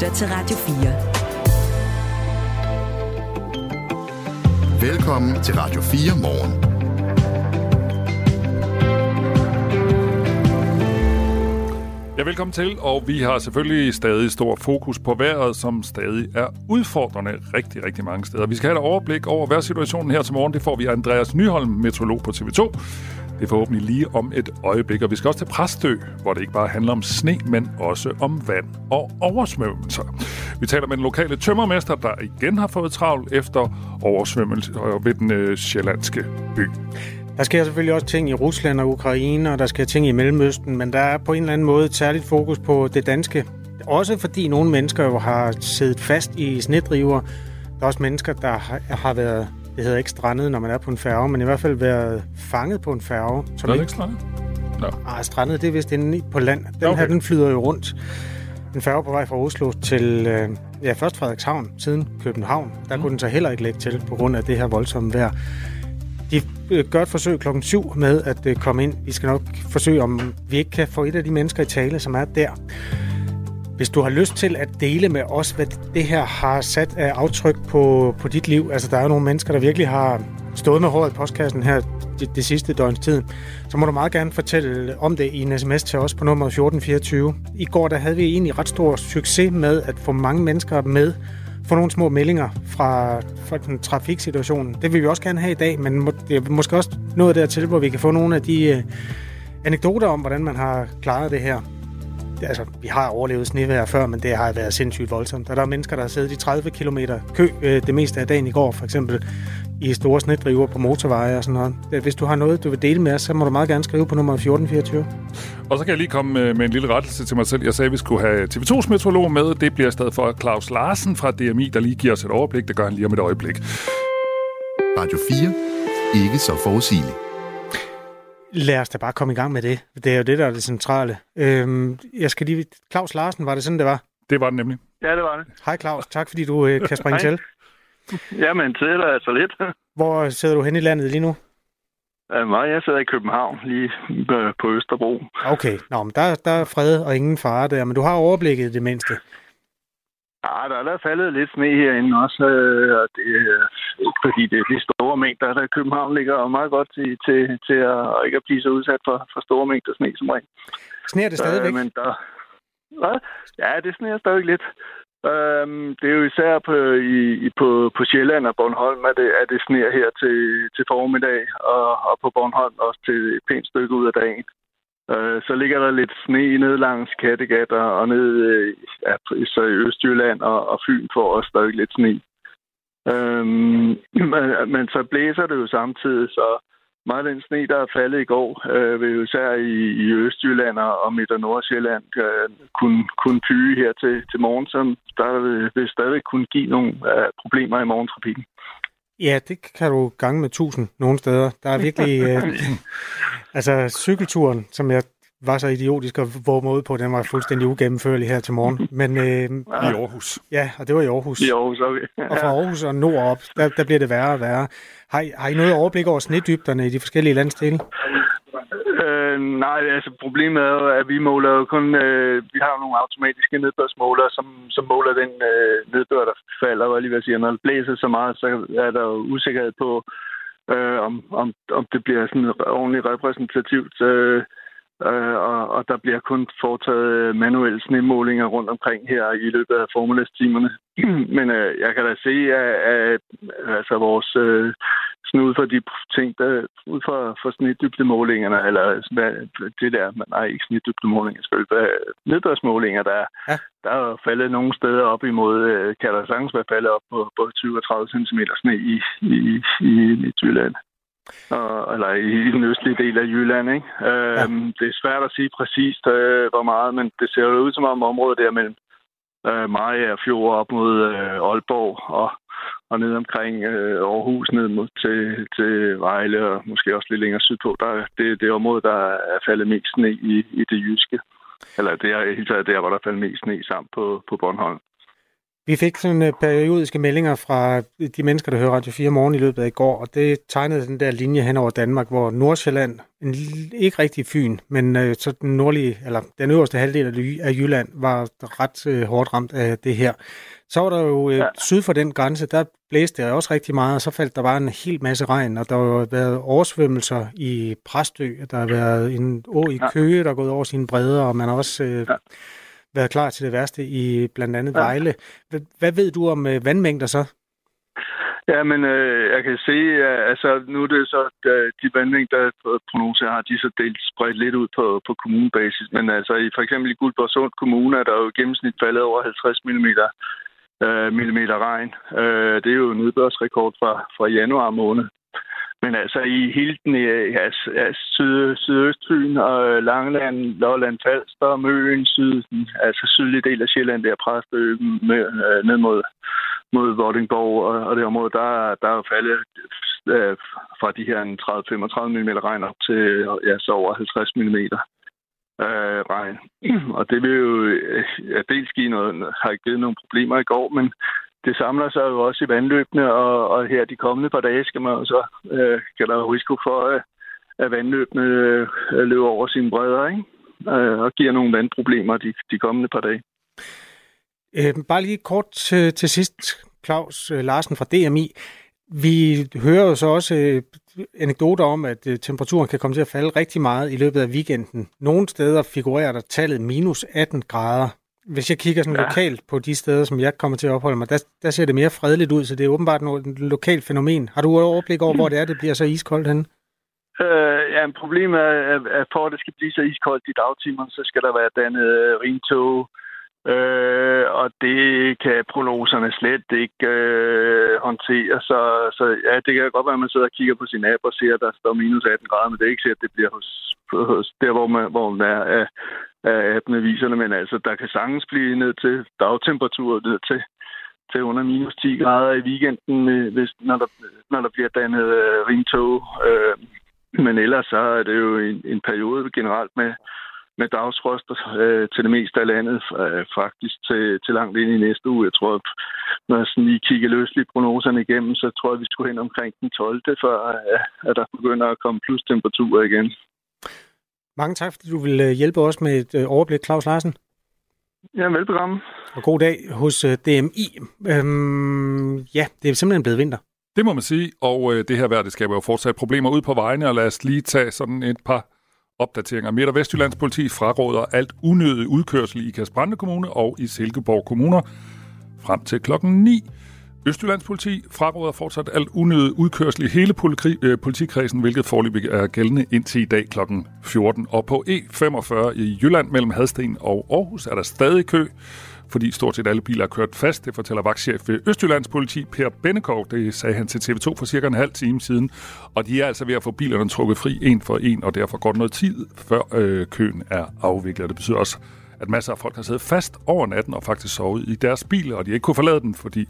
lytter til Radio 4. Velkommen til Radio 4 morgen. Ja, velkommen til, og vi har selvfølgelig stadig stor fokus på vejret, som stadig er udfordrende rigtig, rigtig mange steder. Vi skal have et overblik over vejrsituationen her til morgen. Det får vi af Andreas Nyholm, meteorolog på TV2. Det er forhåbentlig lige om et øjeblik, og vi skal også til Præstø, hvor det ikke bare handler om sne, men også om vand og oversvømmelser. Vi taler med den lokale tømmermester, der igen har fået travlt efter oversvømmelse ved den øh, sjællandske by. Der sker selvfølgelig også ting i Rusland og Ukraine, og der sker ting i Mellemøsten, men der er på en eller anden måde et særligt fokus på det danske. Også fordi nogle mennesker jo har siddet fast i snedriver. Der er også mennesker, der har været, det hedder ikke strandet, når man er på en færge, men i hvert fald været fanget på en færge. Som er det ikke strandet? No. Ah, strandet, det er vist inde på land. Den okay. her, den flyder jo rundt. En færge på vej fra Oslo til, øh, ja, først Frederikshavn, siden København. Der mm. kunne den så heller ikke lægge til, på grund af det her voldsomme vejr. De øh, gør et forsøg klokken 7 med at øh, komme ind. Vi skal nok forsøge, om vi ikke kan få et af de mennesker i tale, som er der. Hvis du har lyst til at dele med os, hvad det her har sat af aftryk på, på dit liv, altså der er jo nogle mennesker, der virkelig har stået med håret i postkassen her det, det sidste døgns tid, så må du meget gerne fortælle om det i en sms til os på nummer 1424. I går der havde vi egentlig ret stor succes med at få mange mennesker med få nogle små meldinger fra, fra den trafiksituationen. Det vil vi også gerne have i dag, men må, det er måske også noget dertil, hvor vi kan få nogle af de øh, anekdoter om, hvordan man har klaret det her. Det, altså, vi har overlevet snevejr før, men det har været sindssygt voldsomt. Der er mennesker, der har siddet i 30 km kø uh, det meste af dagen i går, for eksempel i store snedriver på motorveje og sådan noget. Hvis du har noget, du vil dele med os, så må du meget gerne skrive på nummer 1424. Og så kan jeg lige komme med en lille rettelse til mig selv. Jeg sagde, at vi skulle have TV2's meteorolog med. Det bliver i stedet for Claus Larsen fra DMI, der lige giver os et overblik. Det gør han lige om et øjeblik. Radio 4. Ikke så forudsigeligt. Lad os da bare komme i gang med det. Det er jo det, der er det centrale. Øhm, jeg skal lige... Claus Larsen, var det sådan, det var? Det var det nemlig. Ja, det var det. Hej Claus, tak fordi du øh, kan springe til. Jamen, det er altså lidt. Hvor sidder du hen i landet lige nu? Mig, jeg sidder i København, lige på Østerbro. Okay, Nå, men der, der er fred og ingen fare der, men du har overblikket det mindste. Ja, der er der faldet lidt sne herinde også, øh, og det er ikke fordi det er de store mængder, der København ligger meget godt til, til, til at ikke at blive så udsat for, for store mængder sne som regel. Sneer det stadigvæk? Øh, men der, hvad? Ja, det sneer stadig lidt. Øhm, det er jo især på, i, på, på Sjælland og Bornholm, at det, at det sneer her til, til formiddag, og, og på Bornholm også til et pænt stykke ud af dagen. Øh, så ligger der lidt sne ned langs Kattegat og, og ned øh, ja, så i Østjylland og, og Fyn får også stadig lidt sne. Øhm, men, men så blæser det jo samtidig, så meget af den sne, der er faldet i går, øh, vil jo især i, i Østjylland og Midt- og Nordsjælland øh, kunne, kunne pyge her til, til morgen, som der vil, vil stadig kunne give nogle øh, problemer i morgentrafikken. Ja, det kan du gange med tusind nogle steder. Der er virkelig... øh, altså, cykelturen, som jeg var så idiotisk at våge ud på, den var fuldstændig ugennemførlig her til morgen. Men, øh, I Aarhus. Ja, og det var i Aarhus. I Aarhus, okay. Ja. Og fra Aarhus og nordop, der, der bliver det værre og værre. Har I, har I noget overblik over snedybderne i de forskellige landsdele? Øh, nej, altså problemet er jo, at vi måler jo kun, øh, vi har nogle automatiske nedbørsmåler, som, som måler den øh, nedbør, der falder, og lige vil sige, når det blæser så meget, så er der jo usikkerhed på, øh, om, om, om det bliver sådan ordentligt repræsentativt. Øh, Øh, og, og der bliver kun foretaget øh, manuelle snemålinger rundt omkring her i løbet af formiddagstimerne. Men øh, jeg kan da se, at, at altså vores øh, sådan ud fra de ting, der ud fra, fra snitdybdemålingerne, eller hvad, det der, nej, ikke snitdybdemålinger, skal være nedbørsmålinger, der, ja. der er faldet nogle steder op imod, øh, kan der sagtens være faldet op på, på 20-30 cm sne i, i, i Midtjylland og, eller i den østlige del af Jylland. Ikke? Ja. Øhm, det er svært at sige præcist, øh, hvor meget, men det ser jo ud som om området der mellem øh, Maja og Fjord op mod øh, Aalborg og, og ned omkring øh, Aarhus, ned mod, til, til Vejle og måske også lidt længere sydpå. Der, det, det område, der er faldet mest ned i, i det jyske. Eller det er helt taget der, hvor der er faldet mest ned sammen på, på Bornholm. Vi fik sådan øh, periodiske meldinger fra de mennesker, der hører Radio 4 morgen i løbet af i går, og det tegnede den der linje hen over Danmark, hvor Nordsjælland, en, ikke rigtig Fyn, men øh, så den nordlige, eller den øverste halvdel af Jylland, var ret øh, hårdt ramt af det her. Så var der jo uh, ja. syd for den grænse, der blæste det også rigtig meget, og så faldt der bare en hel masse regn, og der har været oversvømmelser i Præstø, der har været en å i Køge, der er gået over sine bredder, og man har også... Ja været klar til det værste i blandt andet ja. Vejle. Hvad ved du om øh, vandmængder så? Ja, men øh, jeg kan se, at altså, nu er det så, at øh, de vandmængder prognoser har de så delt spredt lidt ud på, på kommunebasis. Men altså, i, for eksempel i Guldborgsund Kommune er der jo i gennemsnit faldet over 50 mm øh, millimeter regn. Øh, det er jo en nedbørsrekord fra, fra januar måned. Men altså i hele den ja, ja, syd, sydøstfyn og øh, Langeland, Lolland, Falster, Møen, syd, altså sydlige del af Sjælland, der Præstø, med, øh, ned mod, mod Vordingborg og, og det område, der, der er faldet øh, fra de her 30-35 mm regn op til ja, så over 50 mm øh, regn. Og det vil jo øh, ja, dels give noget, har givet nogle problemer i går, men det samler sig jo også i vandløbene, og, og her de kommende par dage skal man jo så, øh, kan der jo risiko for, at, at vandløbene øh, løber over sine bredder, ikke? Øh, og giver nogle vandproblemer de, de kommende par dage. Øh, bare lige kort til, til sidst, Claus øh, Larsen fra DMI. Vi hører jo så også øh, anekdoter om, at øh, temperaturen kan komme til at falde rigtig meget i løbet af weekenden. Nogle steder figurerer der tallet minus 18 grader. Hvis jeg kigger sådan ja. lokalt på de steder, som jeg kommer til at opholde mig, der, der ser det mere fredeligt ud, så det er åbenbart noget lokalt fænomen. Har du overblik over, hvor det er, det bliver så iskoldt henne? Øh, ja, problemet er, at for at det skal blive så iskoldt i dagtimer, så skal der være dannet øh, rintog, øh, og det kan prognoserne slet ikke øh, håndtere. Så, så ja, det kan godt være, at man sidder og kigger på sin app og ser, at der står minus 18 grader, men det er ikke sikkert, at det bliver hos, hos der, hvor man, hvor man er af, af appene viserne. Men altså, der kan sagtens blive ned til dagtemperatur, ned til til under minus 10 grader i weekenden, øh, hvis, når, der, når der bliver dannet øh, ringtog. Øh, men ellers så er det jo en, en periode generelt med, med dagsfrost øh, til det meste af landet, øh, faktisk til, til langt ind i næste uge. Jeg tror, at når jeg sådan lige kigger løsligt prognoserne igennem, så tror jeg, vi skulle hen omkring den 12. før øh, at der begynder at komme plus temperaturer igen. Mange tak, fordi du vil øh, hjælpe os med et øh, overblik, Claus Larsen. Ja, velbekomme. Og god dag hos DMI. Øhm, ja, det er simpelthen blevet vinter. Det må man sige, og øh, det her vejr, det skaber jo fortsat problemer ud på vejene, og lad os lige tage sådan et par opdateringer. Midt- og Vestjyllands politi fraråder alt unødig udkørsel i Kasbrande Kommune og i Silkeborg Kommuner frem til klokken 9. Østjyllands politi fraråder fortsat alt unødig udkørsel i hele øh, politikredsen, hvilket forløbig er gældende indtil i dag kl. 14. Og på E45 i Jylland mellem Hadsten og Aarhus er der stadig kø fordi stort set alle biler er kørt fast. Det fortæller vagtchef ved Østjyllands politi, Per Bennekov. Det sagde han til TV2 for cirka en halv time siden. Og de er altså ved at få bilerne trukket fri en for en, og derfor går det noget tid, før øh, køen er afviklet. Det betyder også, at masser af folk har siddet fast over natten og faktisk sovet i deres biler, og de ikke kunne forlade den, fordi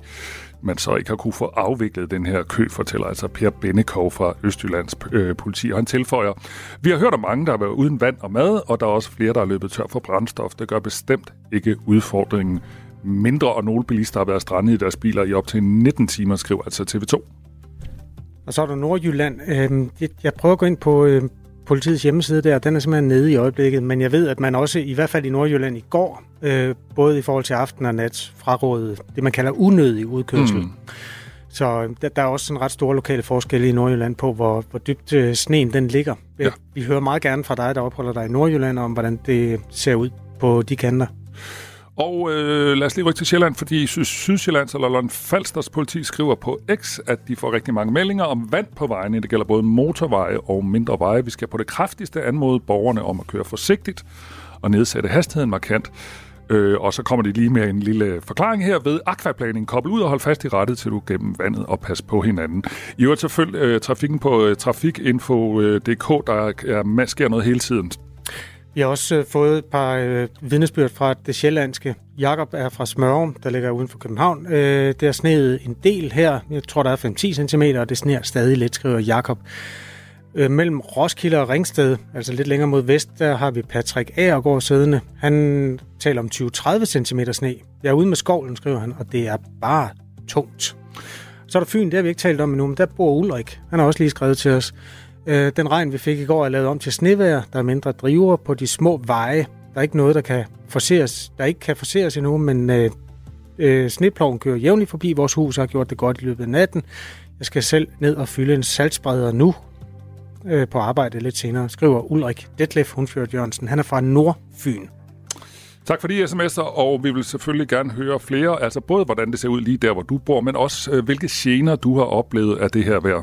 man så ikke har kunne få afviklet den her kø, fortæller altså Per Bennekov fra Østjyllands øh, politi. Og han tilføjer, vi har hørt om mange, der har været uden vand og mad, og der er også flere, der er løbet tør for brændstof. Det gør bestemt ikke udfordringen mindre, og nogle bilister har været strandet i deres biler i op til 19 timer, skriver altså TV2. Og så er der Nordjylland. Øhm, jeg prøver at gå ind på øhm, politiets hjemmeside der, den er simpelthen nede i øjeblikket, men jeg ved, at man også, i hvert fald i Nordjylland i går, øh, både i forhold til aften og nat, frarådet det, man kalder unødig udkørsel. Mm. Så der, der er også sådan ret store lokale forskelle i Nordjylland på, hvor, hvor dybt øh, sneen den ligger. Ja. Vi hører meget gerne fra dig, der opholder dig i Nordjylland, om hvordan det ser ud på de kanter. Og øh, lad os lige rykke til Sjælland, fordi Sydsjællands eller Lolland Falsters politi skriver på X, at de får rigtig mange meldinger om vand på vejene. Det gælder både motorveje og mindre veje. Vi skal på det kraftigste anmode borgerne om at køre forsigtigt og nedsætte hastigheden markant. Øh, og så kommer de lige med en lille forklaring her ved aquaplaning. Kobbel ud og hold fast i rettet, til du gennem vandet og pas på hinanden. I øvrigt selvfølgelig øh, trafikken på øh, trafikinfo.dk, øh, der er, sker noget hele tiden. Vi har også øh, fået et par øh, vidnesbyrd fra det sjællandske. Jakob er fra Smørum, der ligger uden for København. Øh, det har sneet en del her. Jeg tror, der er 5-10 cm, og det sneer stadig lidt, skriver Jakob. Øh, mellem Roskilde og Ringsted, altså lidt længere mod vest, der har vi Patrick Agergaard siddende. Han taler om 20-30 cm sne. Jeg er ude med skovlen, skriver han, og det er bare tungt. Så er der Fyn, det har vi ikke talt om endnu, men der bor Ulrik. Han har også lige skrevet til os. Øh, den regn, vi fik i går, er lavet om til snevejr. Der er mindre driver på de små veje. Der er ikke noget, der kan forseres, der ikke kan forseres endnu, men øh, øh, sneploven kører jævnligt forbi vores hus og har gjort det godt i løbet af natten. Jeg skal selv ned og fylde en saltspreder nu øh, på arbejde lidt senere, skriver Ulrik Detlef Hundfjord Jørgensen. Han er fra Nordfyn. Tak for de sms'er, og vi vil selvfølgelig gerne høre flere, altså både hvordan det ser ud lige der, hvor du bor, men også øh, hvilke gener du har oplevet af det her vejr.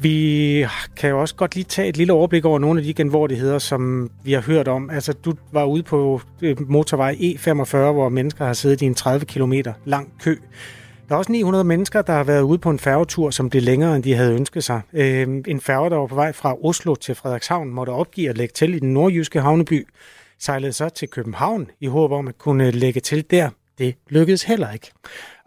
Vi kan jo også godt lige tage et lille overblik over nogle af de genvordigheder, som vi har hørt om. Altså, du var ude på øh, motorvej E45, hvor mennesker har siddet i en 30 km lang kø. Der er også 900 mennesker, der har været ude på en færgetur, som blev længere, end de havde ønsket sig. Øh, en færge, der var på vej fra Oslo til Frederikshavn, måtte opgive at lægge til i den nordjyske havneby, sejlede så til København i håb om at kunne lægge til der. Det lykkedes heller ikke.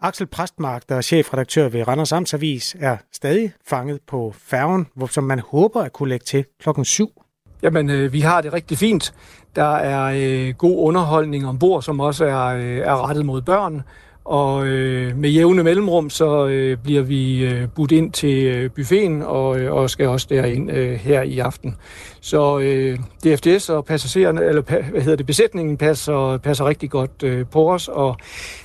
Axel Præstmark, der er chefredaktør ved Randers Amtsavis, er stadig fanget på færgen, som man håber at kunne lægge til klokken 7. Jamen, øh, vi har det rigtig fint. Der er øh, god underholdning ombord, som også er, øh, er rettet mod børn. Og øh, med jævne mellemrum, så øh, bliver vi øh, budt ind til øh, buffeten og, øh, og skal også derind øh, her i aften. Så øh, DFDS og passagererne, eller hvad hedder det, besætningen passer, passer rigtig godt øh, på os, og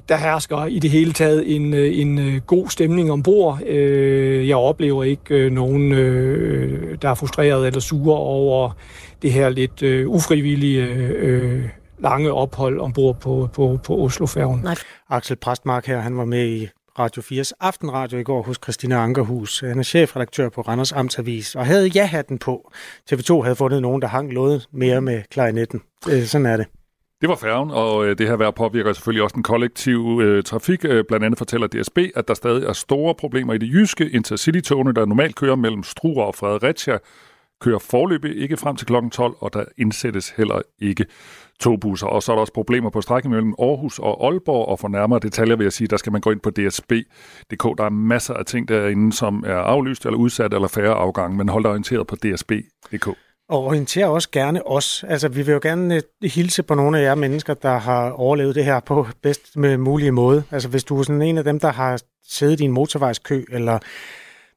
der hersker i det hele taget en, øh, en øh, god stemning ombord. Øh, jeg oplever ikke øh, nogen, øh, der er frustreret eller sure over det her lidt øh, ufrivillige øh, øh lange ophold ombord på, på, på Oslofærgen. Nej. Axel Præstmark her, han var med i Radio 4's Aftenradio i går hos Christina Ankerhus. Han er chefredaktør på Randers Amtsavis og havde ja-hatten på. TV2 havde fundet nogen, der hang noget mere med klarinetten. Sådan er det. Det var færgen, og øh, det her vejr påvirker selvfølgelig også den kollektive øh, trafik. Øh, blandt andet fortæller DSB, at der stadig er store problemer i det jyske. Intercity-togene, der normalt kører mellem Struer og Fredericia, kører forløbig ikke frem til kl. 12, og der indsættes heller ikke togbusser. Og så er der også problemer på strækken mellem Aarhus og Aalborg, og for nærmere detaljer vil jeg sige, der skal man gå ind på dsb.dk. Der er masser af ting derinde, som er aflyst eller udsat eller færre afgange, men hold dig orienteret på dsb.dk. Og orienter også gerne os. Altså, vi vil jo gerne øh, hilse på nogle af jer mennesker, der har overlevet det her på bedst mulige måde. Altså, hvis du er sådan en af dem, der har siddet i en motorvejskø, eller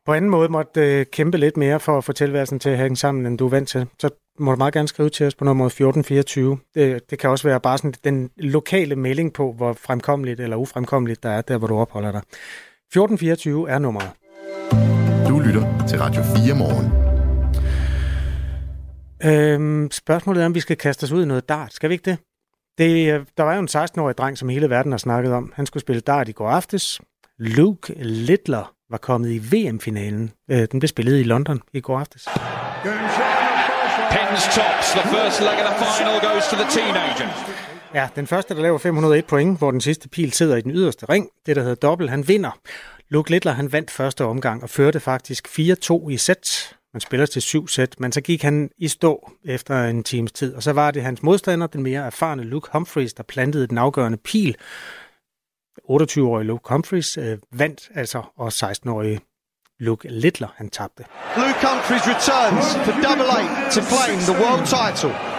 på anden måde måtte øh, kæmpe lidt mere for at få tilværelsen til at hænge sammen, end du er vant til, så må du meget gerne skrive til os på nummer 1424. Det, det kan også være bare sådan den lokale melding på, hvor fremkommeligt eller ufremkommeligt der er, der hvor du opholder dig. 1424 er nummeret. Du lytter til Radio 4 morgen. Øhm, spørgsmålet er, om vi skal kaste os ud i noget dart. Skal vi ikke det? det øh, der var jo en 16-årig dreng, som hele verden har snakket om. Han skulle spille dart i går aftes. Luke Littler var kommet i VM-finalen. Øh, den blev spillet i London i går aftes. Pins tops. The first leg of the final goes to the teenager. Ja, den første, der laver 501 point, hvor den sidste pil sidder i den yderste ring. Det, der hedder dobbelt, han vinder. Luke Littler, han vandt første omgang og førte faktisk 4-2 i sæt. Man spiller til syv sæt, men så gik han i stå efter en times tid. Og så var det hans modstander, den mere erfarne Luke Humphreys, der plantede den afgørende pil. 28-årige Luke Humphreys øh, vandt altså, og 16-årige Luke Littler, han tabte. Luke Humphreys returns for double eight to claim the world title.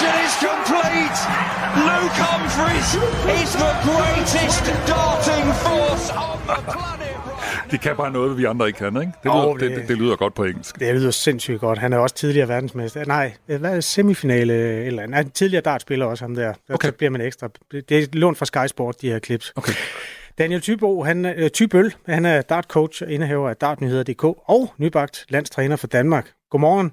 Ascension is complete. Luke Humphreys is the greatest darting force on the planet. De kan bare noget, vi andre ikke kan, ikke? Det, lyder, oh, det, det, det lyder godt på engelsk. Det lyder sindssygt godt. Han er også tidligere verdensmester. Nej, hvad er semifinale eller Nej, tidligere dartspiller også ham der. Okay. Så bliver man ekstra. Det er lånt fra Sky Sport, de her clips. Okay. Daniel Tybo, han, Tybøl, han er dartcoach og indehaver af dartnyheder.dk og nybagt landstræner for Danmark. Godmorgen.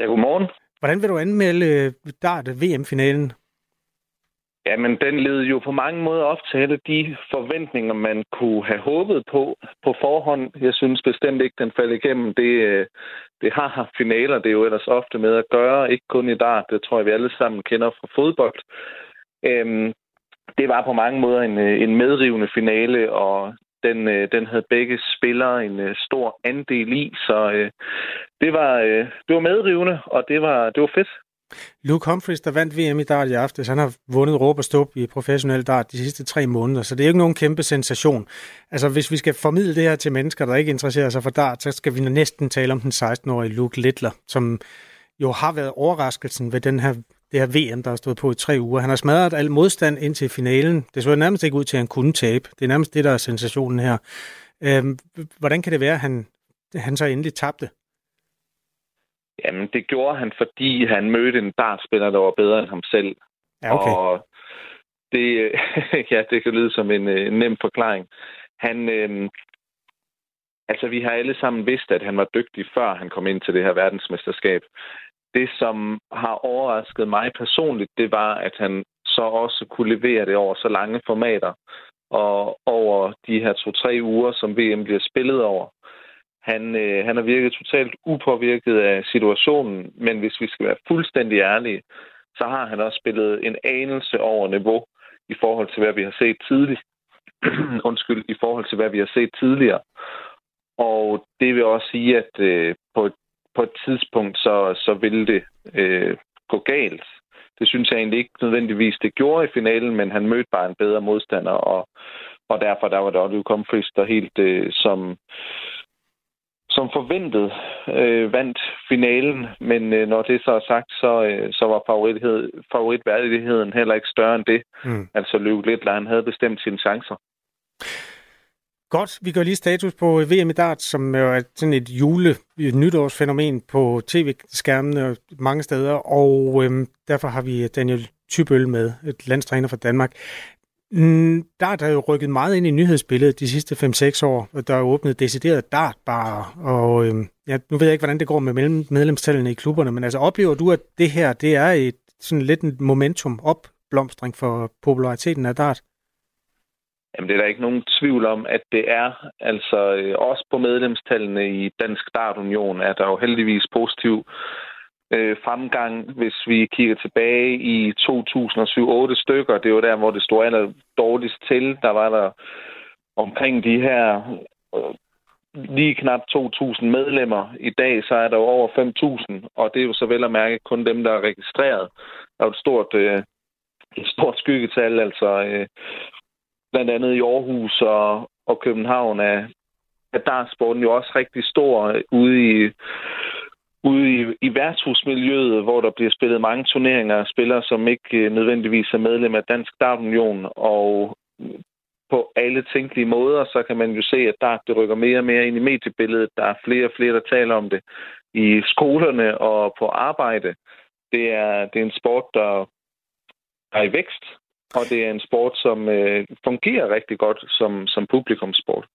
Ja, godmorgen. Hvordan vil du anmelde øh, dart VM-finalen? Jamen, den led jo på mange måder op til alle de forventninger, man kunne have håbet på på forhånd. Jeg synes bestemt ikke, den faldt igennem. Det, øh, det har haft finaler, det er jo ellers ofte med at gøre, ikke kun i dart. Det tror jeg, vi alle sammen kender fra fodbold. Øhm, det var på mange måder en, øh, en medrivende finale, og den, øh, den havde begge spillere en øh, stor andel i, så øh, det, var, øh, det var medrivende, og det var, det var fedt. Luke Humphries, der vandt VM i dart i aftes, han har vundet råb og stop i professionel dart de sidste tre måneder, så det er ikke nogen kæmpe sensation. Altså, hvis vi skal formidle det her til mennesker, der ikke interesserer sig for dart, så skal vi næsten tale om den 16-årige Luke Littler, som jo har været overraskelsen ved den her, det her VM, der har stået på i tre uger. Han har smadret al modstand ind til finalen. Det så nærmest ikke ud til, at han kunne tabe. Det er nærmest det, der er sensationen her. Øhm, hvordan kan det være, at han, han så endelig tabte? Jamen, det gjorde han, fordi han mødte en dartspiller, der var bedre end ham selv. Ja, okay. Og det, ja, det kan lyde som en, en nem forklaring. Han, øh, altså, vi har alle sammen vidst, at han var dygtig, før han kom ind til det her verdensmesterskab. Det, som har overrasket mig personligt, det var, at han så også kunne levere det over så lange formater og over de her to-tre uger, som VM bliver spillet over. Han, øh, han har virket totalt upåvirket af situationen, men hvis vi skal være fuldstændig ærlige, så har han også spillet en anelse over niveau i forhold til, hvad vi har set tidligt. Undskyld, i forhold til, hvad vi har set tidligere. Og det vil også sige, at øh, på, et, på et tidspunkt, så, så vil det øh, gå galt. Det synes jeg egentlig ikke nødvendigvis, det gjorde i finalen, men han mødte bare en bedre modstander, og, og derfor der var det Oliver Comfries, der helt øh, som, som forventet øh, vandt finalen, men øh, når det så er sagt, så, øh, så var favoritværdigheden heller ikke større end det. Mm. Altså Løve Littler, han havde bestemt sine chancer. Godt, vi gør lige status på øh, VM i dart, som er sådan et jule-nytårsfænomen på tv-skærmene mange steder, og øhm, derfor har vi øh, Daniel Tybøl med, et landstræner fra Danmark. Mm, der er der jo rykket meget ind i nyhedsbilledet de sidste 5-6 år, og der er åbnet decideret dartbarer, og øhm, ja, nu ved jeg ikke, hvordan det går med medlemstallene i klubberne, men altså oplever du, at det her, det er et sådan lidt en momentum opblomstring for populariteten af dart? Jamen, det er der ikke nogen tvivl om, at det er. Altså, øh, også på medlemstallene i Dansk Dartunion er der jo heldigvis positiv øh, fremgang, hvis vi kigger tilbage i 2007-8 stykker. Det var der, hvor det stod aller dårligst til. Der var der omkring de her øh, lige knap 2.000 medlemmer. I dag så er der jo over 5.000, og det er jo så vel at mærke kun dem, der er registreret. Der er jo et stort, øh, et stort skyggetal, altså øh, blandt andet i Aarhus og, og København er, er sporten jo også rigtig stor ude i ude i, i værtshusmiljøet, hvor der bliver spillet mange turneringer af spillere, som ikke øh, nødvendigvis er medlem af Dansk Dartunion, og på alle tænkelige måder, så kan man jo se, at dart det rykker mere og mere ind i mediebilledet. Der er flere og flere, der taler om det i skolerne og på arbejde. Det er, det er en sport, der er i vækst, og det er en sport, som øh, fungerer rigtig godt som, som publikumsport.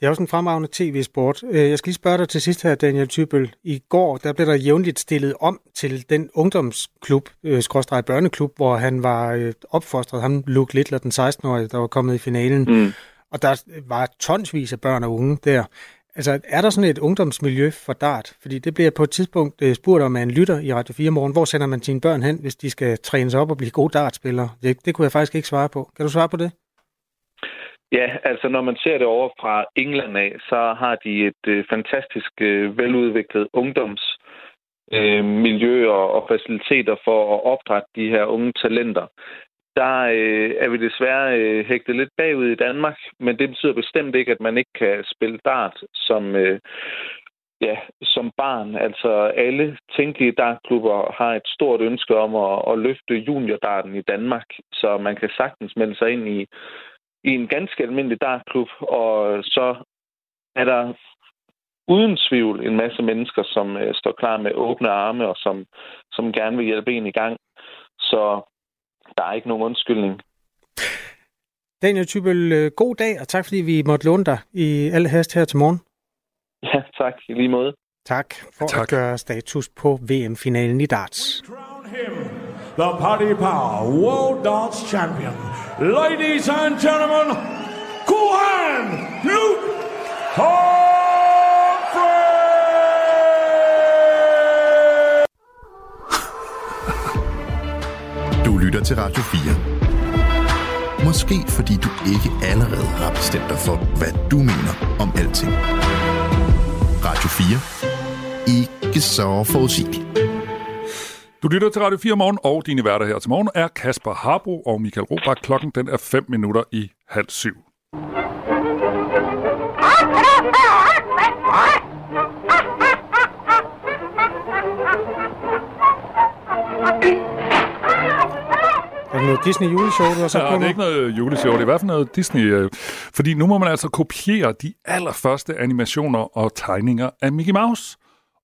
Det er også en fremragende tv-sport. Øh, jeg skal lige spørge dig til sidst her, Daniel Tybøl. I går der blev der jævnligt stillet om til den ungdomsklub, øh, skråstrej børneklub, hvor han var øh, opfostret, ham Luke Littler, den 16-årige, der var kommet i finalen. Mm. Og der var tonsvis af børn og unge der. Altså, er der sådan et ungdomsmiljø for dart? Fordi det bliver på et tidspunkt øh, spurgt om af en lytter i Radio 4 morgen. Hvor sender man sine børn hen, hvis de skal trænes op og blive gode dartspillere? Det, det kunne jeg faktisk ikke svare på. Kan du svare på det? Ja, altså når man ser det over fra England af, så har de et øh, fantastisk øh, veludviklet ungdoms øh, miljø og, og faciliteter for at opdrætte de her unge talenter. Der øh, er vi desværre øh, hægtet lidt bagud i Danmark, men det betyder bestemt ikke, at man ikke kan spille dart som, øh, ja, som barn. Altså alle tænkelige dartklubber har et stort ønske om at, at løfte juniordarten i Danmark, så man kan sagtens melde sig ind i i en ganske almindelig dartklub, og så er der uden tvivl en masse mennesker, som øh, står klar med åbne arme og som, som gerne vil hjælpe en i gang. Så der er ikke nogen undskyldning. Daniel Tybøl, øh, god dag, og tak fordi vi måtte låne dig i alle hast her til morgen. Ja, tak. I lige måde. Tak for tak. at gøre status på VM-finalen i darts. the Party Power World Darts Champion. Ladies and gentlemen, Du lytter til Radio 4. Måske fordi du ikke allerede har bestemt dig for, hvad du mener om alting. Radio 4. Ikke så forudsigeligt. Du lytter til Radio 4 morgen, og dine værter her til morgen er Kasper Harbo og Michael Robach. Klokken den er 5 minutter i halv syv. Er det noget Disney juleshow, du har sat Ja, på det nu? er ikke noget juleshow, det er i hvert fald noget Disney. øh, Fordi nu må man altså kopiere de allerførste animationer og tegninger af Mickey Mouse.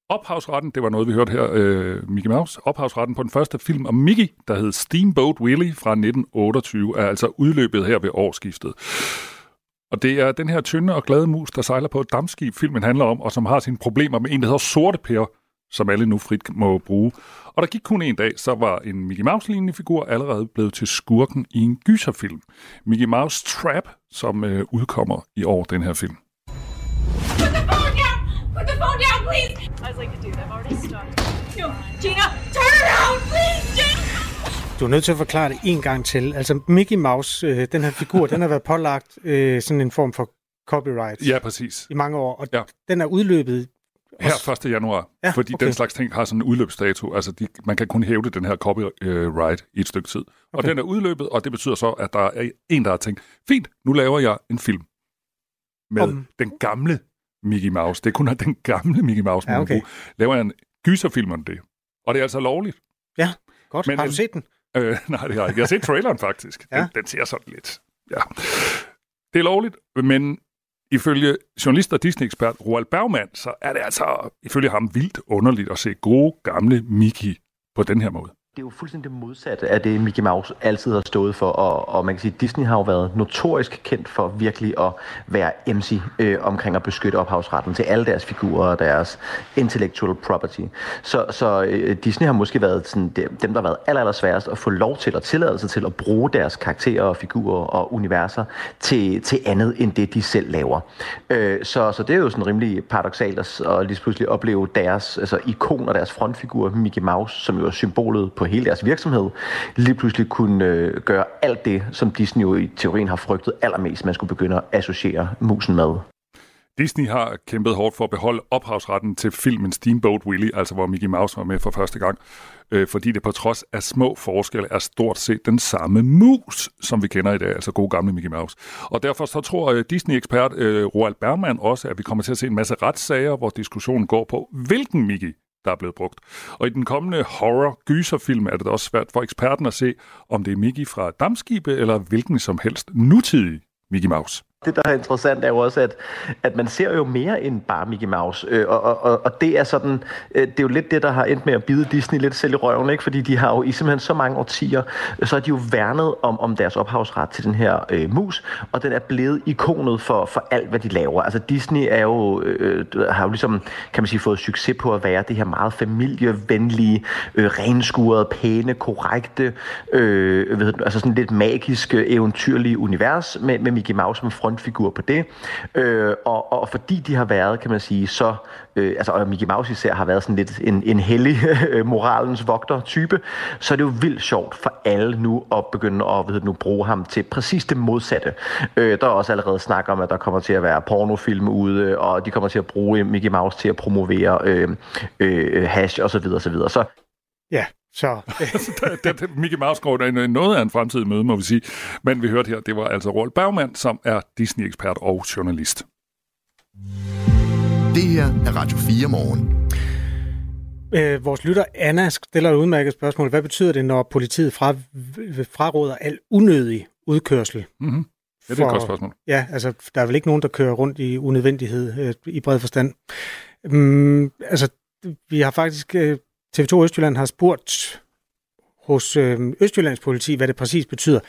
Ophavsretten, det var noget, vi hørte her, øh, Mickey Mouse. Ophavsretten på den første film om Mickey, der hed Steamboat Willie fra 1928, er altså udløbet her ved årsskiftet. Og det er den her tynde og glade mus, der sejler på et dammskib, filmen handler om, og som har sine problemer med en, der hedder Sorte Per, som alle nu frit må bruge. Og der gik kun en dag, så var en Mickey Mouse-lignende figur allerede blevet til skurken i en gyserfilm. Mickey Mouse Trap, som øh, udkommer i år, den her film. Put the phone down! Put the phone down, please! I was like, dude, I've already stopped. No, Gina, turn around, please, Gina! Du er nødt til at forklare det en gang til. Altså, Mickey Mouse, øh, den her figur, den har været pålagt øh, sådan en form for copyright Ja, præcis. i mange år, og Ja. den er udløbet. Her 1. januar, Ja, fordi okay. den slags ting har sådan en udløbsdato. Altså, de, man kan kun hæve den her copyright i et stykke tid. Okay. Og den er udløbet, og det betyder så, at der er en, der har tænkt, fint, nu laver jeg en film med Om- den gamle Mickey Mouse. Det er kun den gamle Mickey Mouse, man Ja, ja, okay. Laver jeg en gyserfilm om det. Og det er altså lovligt. Godt, Men har du en- set den? Øh, nej, det har jeg ikke. Jeg har set traileren faktisk. Ja. Den, den ser sådan lidt. Ja. Det er lovligt, men ifølge journalist og Disney-ekspert Roald Bergman, så er det altså ifølge ham vildt underligt at se gode gamle Mickey på den her måde. Det er jo fuldstændig det modsatte af det, Mickey Mouse altid har stået for, og, og man kan sige, at Disney har jo været notorisk kendt for virkelig at være MC øh, omkring at beskytte ophavsretten til alle deres figurer og deres intellectual property. Så, så øh, Disney har måske været sådan, dem, dem, der har været aller, aller sværest at få lov til og tilladelse til at bruge deres karakterer og figurer og universer til, til andet end det, de selv laver. Øh, så, så det er jo sådan rimelig paradoxalt at, at lige pludselig opleve deres altså ikon og deres frontfigur, Mickey Mouse, som jo er symbolet på hele deres virksomhed, lige pludselig kunne øh, gøre alt det, som Disney jo i teorien har frygtet allermest, man skulle begynde at associere musen med. Disney har kæmpet hårdt for at beholde ophavsretten til filmen Steamboat Willie, altså hvor Mickey Mouse var med for første gang, øh, fordi det på trods af små forskelle er stort set den samme mus, som vi kender i dag, altså god gamle Mickey Mouse. Og derfor så tror øh, Disney-ekspert øh, Roald Bergman også, at vi kommer til at se en masse retssager, hvor diskussionen går på, hvilken Mickey der er blevet brugt. Og i den kommende horror-gyserfilm er det da også svært for eksperten at se, om det er Mickey fra Damskibe eller hvilken som helst nutidig Mickey Mouse. Det, der er interessant, er jo også, at, at man ser jo mere end bare Mickey Mouse. Øh, og, og, og det er sådan, øh, det er jo lidt det, der har endt med at bide Disney lidt selv i røven, ikke? Fordi de har jo i simpelthen så mange årtier, så har de jo værnet om, om deres ophavsret til den her øh, mus, og den er blevet ikonet for, for alt, hvad de laver. Altså Disney er jo, øh, har jo ligesom, kan man sige, fået succes på at være det her meget familievenlige, øh, renskurede, pæne, korrekte, øh, ved, altså sådan lidt magiske, eventyrlige univers med, med Mickey Mouse som frontfigur på det. Øh, og, og fordi de har været, kan man sige, så, øh, altså og Mickey Mouse især har været sådan lidt en, en hellig moralens vogter type, så er det jo vildt sjovt for alle nu at begynde at hvad hedder det nu, bruge ham til præcis det modsatte. Øh, der er også allerede snak om, at der kommer til at være pornofilm ude, og de kommer til at bruge Mickey Mouse til at promovere øh, øh, hash og så videre, og så videre. Så Ja, så den, den, Mickey Mouse går i noget af en fremtidig møde, må vi sige. Men vi hørte her, det var altså Roald Bergman, som er Disney-ekspert og journalist. Det her er Radio 4 morgen. øh, vores lytter Anna stiller et udmærket spørgsmål. Hvad betyder det, når politiet fra, fraråder al unødig udkørsel? Mm-hmm. Ja, det er et godt spørgsmål. Ja, altså, der er vel ikke nogen, der kører rundt i unødvendighed øh, i bred forstand. Um, altså, vi har faktisk... Øh, TV2 Østjylland har spurgt hos øh, Østjyllands politi, hvad det præcis betyder.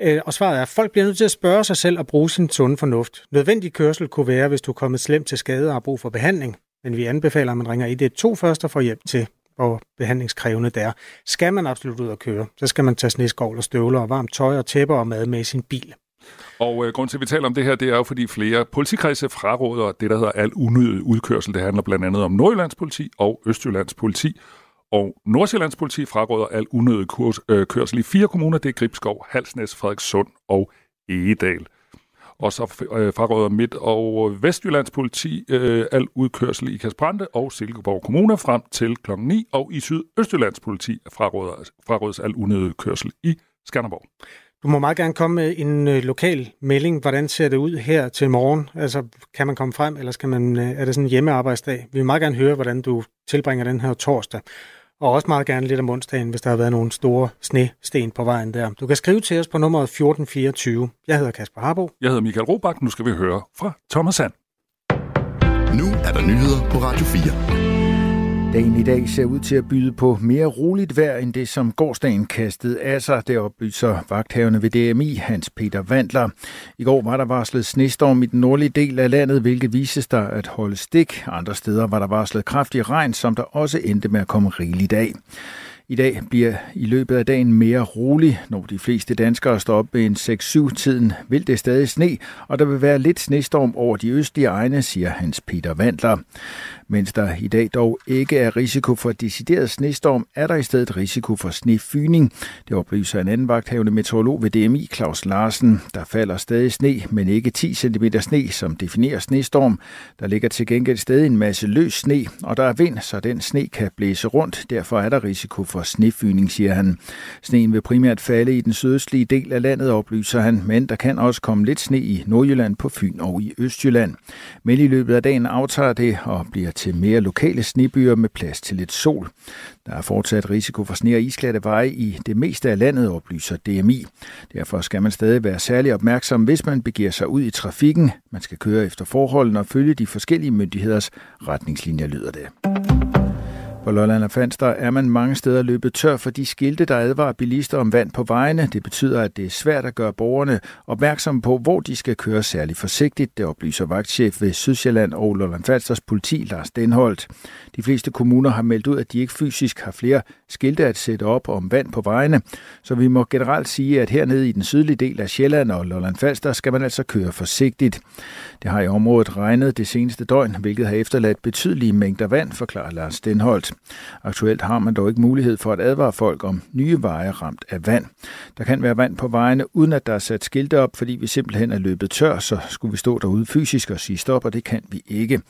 Øh, og svaret er, at folk bliver nødt til at spørge sig selv og bruge sin sunde fornuft. Nødvendig kørsel kunne være, hvis du er kommet slemt til skade og har brug for behandling. Men vi anbefaler, at man ringer 112 først og får hjælp til, hvor behandlingskrævende det er. Skal man absolut ud og køre, så skal man tage sneskovl og støvler og varmt tøj og tæpper og mad med i sin bil. Og øh, grund til, at vi taler om det her, det er jo, fordi flere politikredse fraråder det, der hedder al unødig udkørsel. Det handler blandt andet om Nordjyllands politi og Østjyllands politi. Og Nordsjællands politi fraråder al unødig kurs, øh, kørsel i fire kommuner. Det er Gribskov, Halsnæs, Frederikssund og Egedal. Og så øh, fraråder Midt- og Vestjyllands politi øh, al udkørsel i Kasbrande og Silkeborg Kommuner frem til kl. 9, og i Sydøstjyllands politi fraråder, frarådes al unødig kørsel i Skanderborg. Du må meget gerne komme med en øh, lokal melding. Hvordan ser det ud her til morgen? Altså, kan man komme frem, eller skal man, øh, er det sådan en hjemmearbejdsdag? Vi vil meget gerne høre, hvordan du tilbringer den her torsdag. Og også meget gerne lidt om onsdagen, hvis der har været nogle store snesten på vejen der. Du kan skrive til os på nummeret 1424. Jeg hedder Kasper Harbo. Jeg hedder Michael Robach. Nu skal vi høre fra Thomas Sand. Nu er der nyheder på Radio 4. Dagen i dag ser ud til at byde på mere roligt vejr end det, som gårdsdagen kastede af sig. Det oplyser vagthavende ved DMI, Hans Peter Vandler. I går var der varslet snestorm i den nordlige del af landet, hvilket vises der at holde stik. Andre steder var der varslet kraftig regn, som der også endte med at komme rigeligt af. I dag bliver i løbet af dagen mere rolig. Når de fleste danskere står op ved en 6-7-tiden, vil det stadig sne, og der vil være lidt snestorm over de østlige egne, siger Hans Peter Vandler. Mens der i dag dog ikke er risiko for decideret snestorm, er der i stedet risiko for snefyning. Det oplyser en anden vagthavende meteorolog ved DMI, Claus Larsen. Der falder stadig sne, men ikke 10 cm sne, som definerer snestorm. Der ligger til gengæld stadig en masse løs sne, og der er vind, så den sne kan blæse rundt. Derfor er der risiko for snefyning, siger han. Sneen vil primært falde i den sydøstlige del af landet, oplyser han, men der kan også komme lidt sne i Nordjylland, på Fyn og i Østjylland. Men i løbet af dagen aftager det og bliver til mere lokale snebyer med plads til lidt sol. Der er fortsat risiko for sne- og isglatte veje i det meste af landet, oplyser DMI. Derfor skal man stadig være særlig opmærksom, hvis man begiver sig ud i trafikken. Man skal køre efter forholdene og følge de forskellige myndigheders retningslinjer, lyder det. På Lolland og Falster er man mange steder løbet tør for de skilte, der advarer bilister om vand på vejene. Det betyder, at det er svært at gøre borgerne opmærksomme på, hvor de skal køre særlig forsigtigt. Det oplyser vagtchef ved Sydsjælland og Lolland Falsters politi, Lars Denholdt. De fleste kommuner har meldt ud, at de ikke fysisk har flere skilte at sætte op om vand på vejene. Så vi må generelt sige, at hernede i den sydlige del af Sjælland og Lolland Falster skal man altså køre forsigtigt. Det har i området regnet det seneste døgn, hvilket har efterladt betydelige mængder vand, forklarer Lars Denholdt. Aktuelt har man dog ikke mulighed for at advare folk om nye veje ramt af vand. Der kan være vand på vejene, uden at der er sat skilte op, fordi vi simpelthen er løbet tør, så skulle vi stå derude fysisk og sige stop, og det kan vi ikke.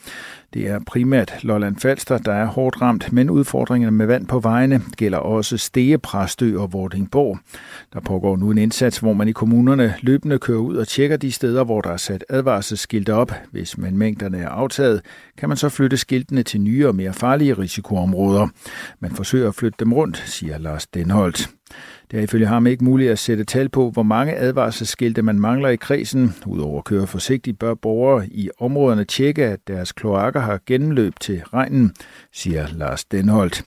Det er primært Lolland Falster, der er hårdt ramt, men udfordringerne med vand på vejene gælder også Stege, Præstø og Vordingborg. Der pågår nu en indsats, hvor man i kommunerne løbende kører ud og tjekker de steder, hvor der er sat advarselsskilte op. Hvis man mængderne er aftaget, kan man så flytte skiltene til nye og mere farlige risikoområder. Man forsøger at flytte dem rundt, siger Lars Denholdt. Det er ifølge ham ikke muligt at sætte tal på, hvor mange advarselsskilte man mangler i kredsen. Udover at køre forsigtigt bør borgere i områderne tjekke, at deres kloakker har gennemløb til regnen, siger Lars Denholdt.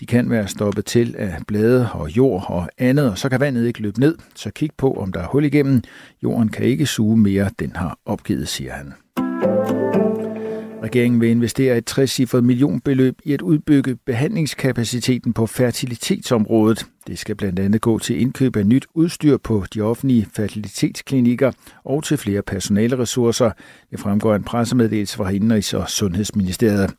De kan være stoppet til af blade og jord og andet, og så kan vandet ikke løbe ned. Så kig på, om der er hul igennem. Jorden kan ikke suge mere, den har opgivet, siger han. Regeringen vil investere et 60 millionbeløb i at udbygge behandlingskapaciteten på fertilitetsområdet. Det skal blandt andet gå til indkøb af nyt udstyr på de offentlige fertilitetsklinikker og til flere personaleressourcer. Det fremgår af en pressemeddelelse fra Indrigs- og Sundhedsministeriet.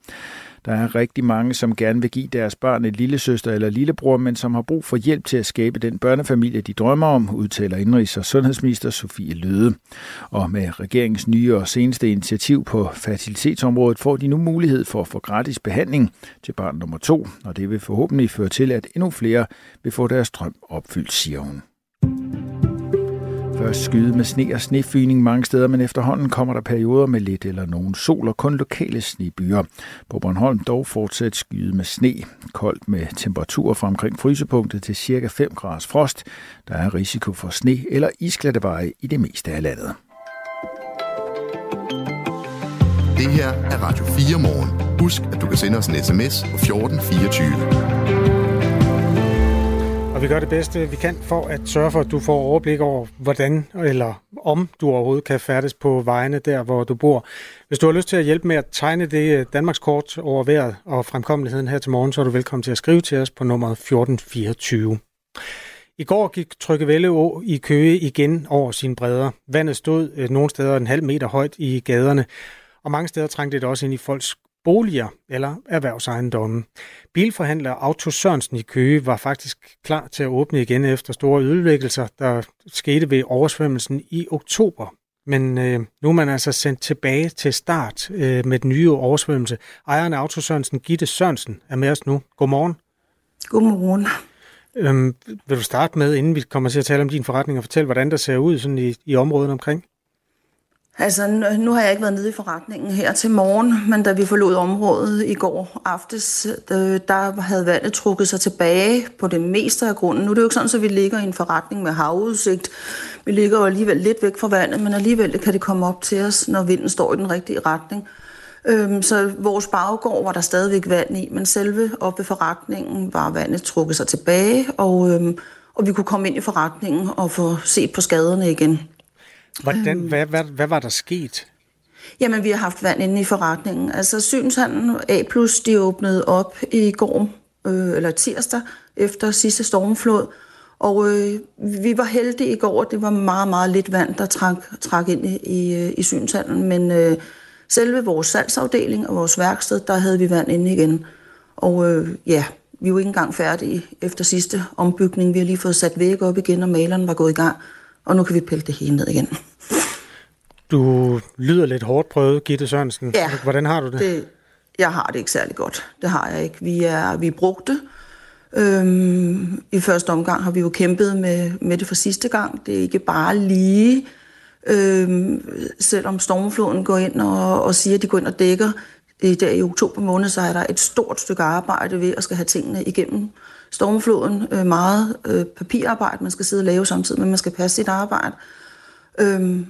Der er rigtig mange, som gerne vil give deres børn et lille søster eller lillebror, men som har brug for hjælp til at skabe den børnefamilie, de drømmer om, udtaler indrigs- og sundhedsminister Sofie Løde. Og med regeringens nye og seneste initiativ på fertilitetsområdet får de nu mulighed for at få gratis behandling til barn nummer to, og det vil forhåbentlig føre til, at endnu flere vil få deres drøm opfyldt, siger hun. Først skyde med sne og snefyning mange steder, men efterhånden kommer der perioder med lidt eller nogen sol og kun lokale snebyer. På Bornholm dog fortsat skyde med sne. Koldt med temperaturer fra omkring frysepunktet til cirka 5 graders frost. Der er risiko for sne eller isklatteveje i det meste af landet. Det her er Radio 4 morgen. Husk, at du kan sende os en sms på 1424. Og vi gør det bedste, vi kan for at sørge for, at du får overblik over, hvordan eller om du overhovedet kan færdes på vejene der, hvor du bor. Hvis du har lyst til at hjælpe med at tegne det øh, Danmarks kort over vejret og fremkommeligheden her til morgen, så er du velkommen til at skrive til os på nummer 1424. I går gik Tryggevælde Å i Køge igen over sine bredder. Vandet stod øh, nogle steder en halv meter højt i gaderne, og mange steder trængte det også ind i folks boliger eller erhvervsejendomme. Bilforhandler Auto Sørensen i Køge var faktisk klar til at åbne igen efter store ødelæggelser, der skete ved oversvømmelsen i oktober. Men øh, nu er man altså sendt tilbage til start øh, med den nye oversvømmelse. Ejeren af Autosørensen, Gitte Sørensen, er med os nu. Godmorgen. Godmorgen. Øhm, vil du starte med, inden vi kommer til at tale om din forretning, og fortælle, hvordan der ser ud sådan i, i området omkring? Altså, nu har jeg ikke været nede i forretningen her til morgen, men da vi forlod området i går aftes, øh, der havde vandet trukket sig tilbage på det meste af grunden. Nu er det jo ikke sådan, at vi ligger i en forretning med havudsigt. Vi ligger jo alligevel lidt væk fra vandet, men alligevel kan det komme op til os, når vinden står i den rigtige retning. Øhm, så vores baggård var der stadigvæk vand i, men selve oppe ved forretningen var vandet trukket sig tilbage, og, øhm, og vi kunne komme ind i forretningen og få set på skaderne igen. Hvordan, hvad, hvad, hvad var der sket? Jamen, vi har haft vand inde i forretningen. Altså, synshandlen A+, de åbnede op i går, øh, eller tirsdag, efter sidste stormflod. Og øh, vi var heldige i går, at det var meget, meget lidt vand, der trak, trak ind i, i, i synshandlen. Men øh, selve vores salgsafdeling og vores værksted, der havde vi vand inde igen. Og øh, ja, vi var ikke engang færdige efter sidste ombygning. Vi har lige fået sat væg op igen, og maleren var gået i gang og nu kan vi pille det hele ned igen. Du lyder lidt hårdt prøvet, Gitte Sørensen. Ja. Hvordan har du det? det? Jeg har det ikke særlig godt. Det har jeg ikke. Vi er, vi er brugte. Øhm, I første omgang har vi jo kæmpet med, med det for sidste gang. Det er ikke bare lige, øhm, selvom stormfloden går ind og, og siger, at de går ind og dækker. I, der i oktober måned, så er der et stort stykke arbejde ved at skal have tingene igennem stormfloden. Øh, meget øh, papirarbejde, man skal sidde og lave samtidig, men man skal passe sit arbejde. Øhm,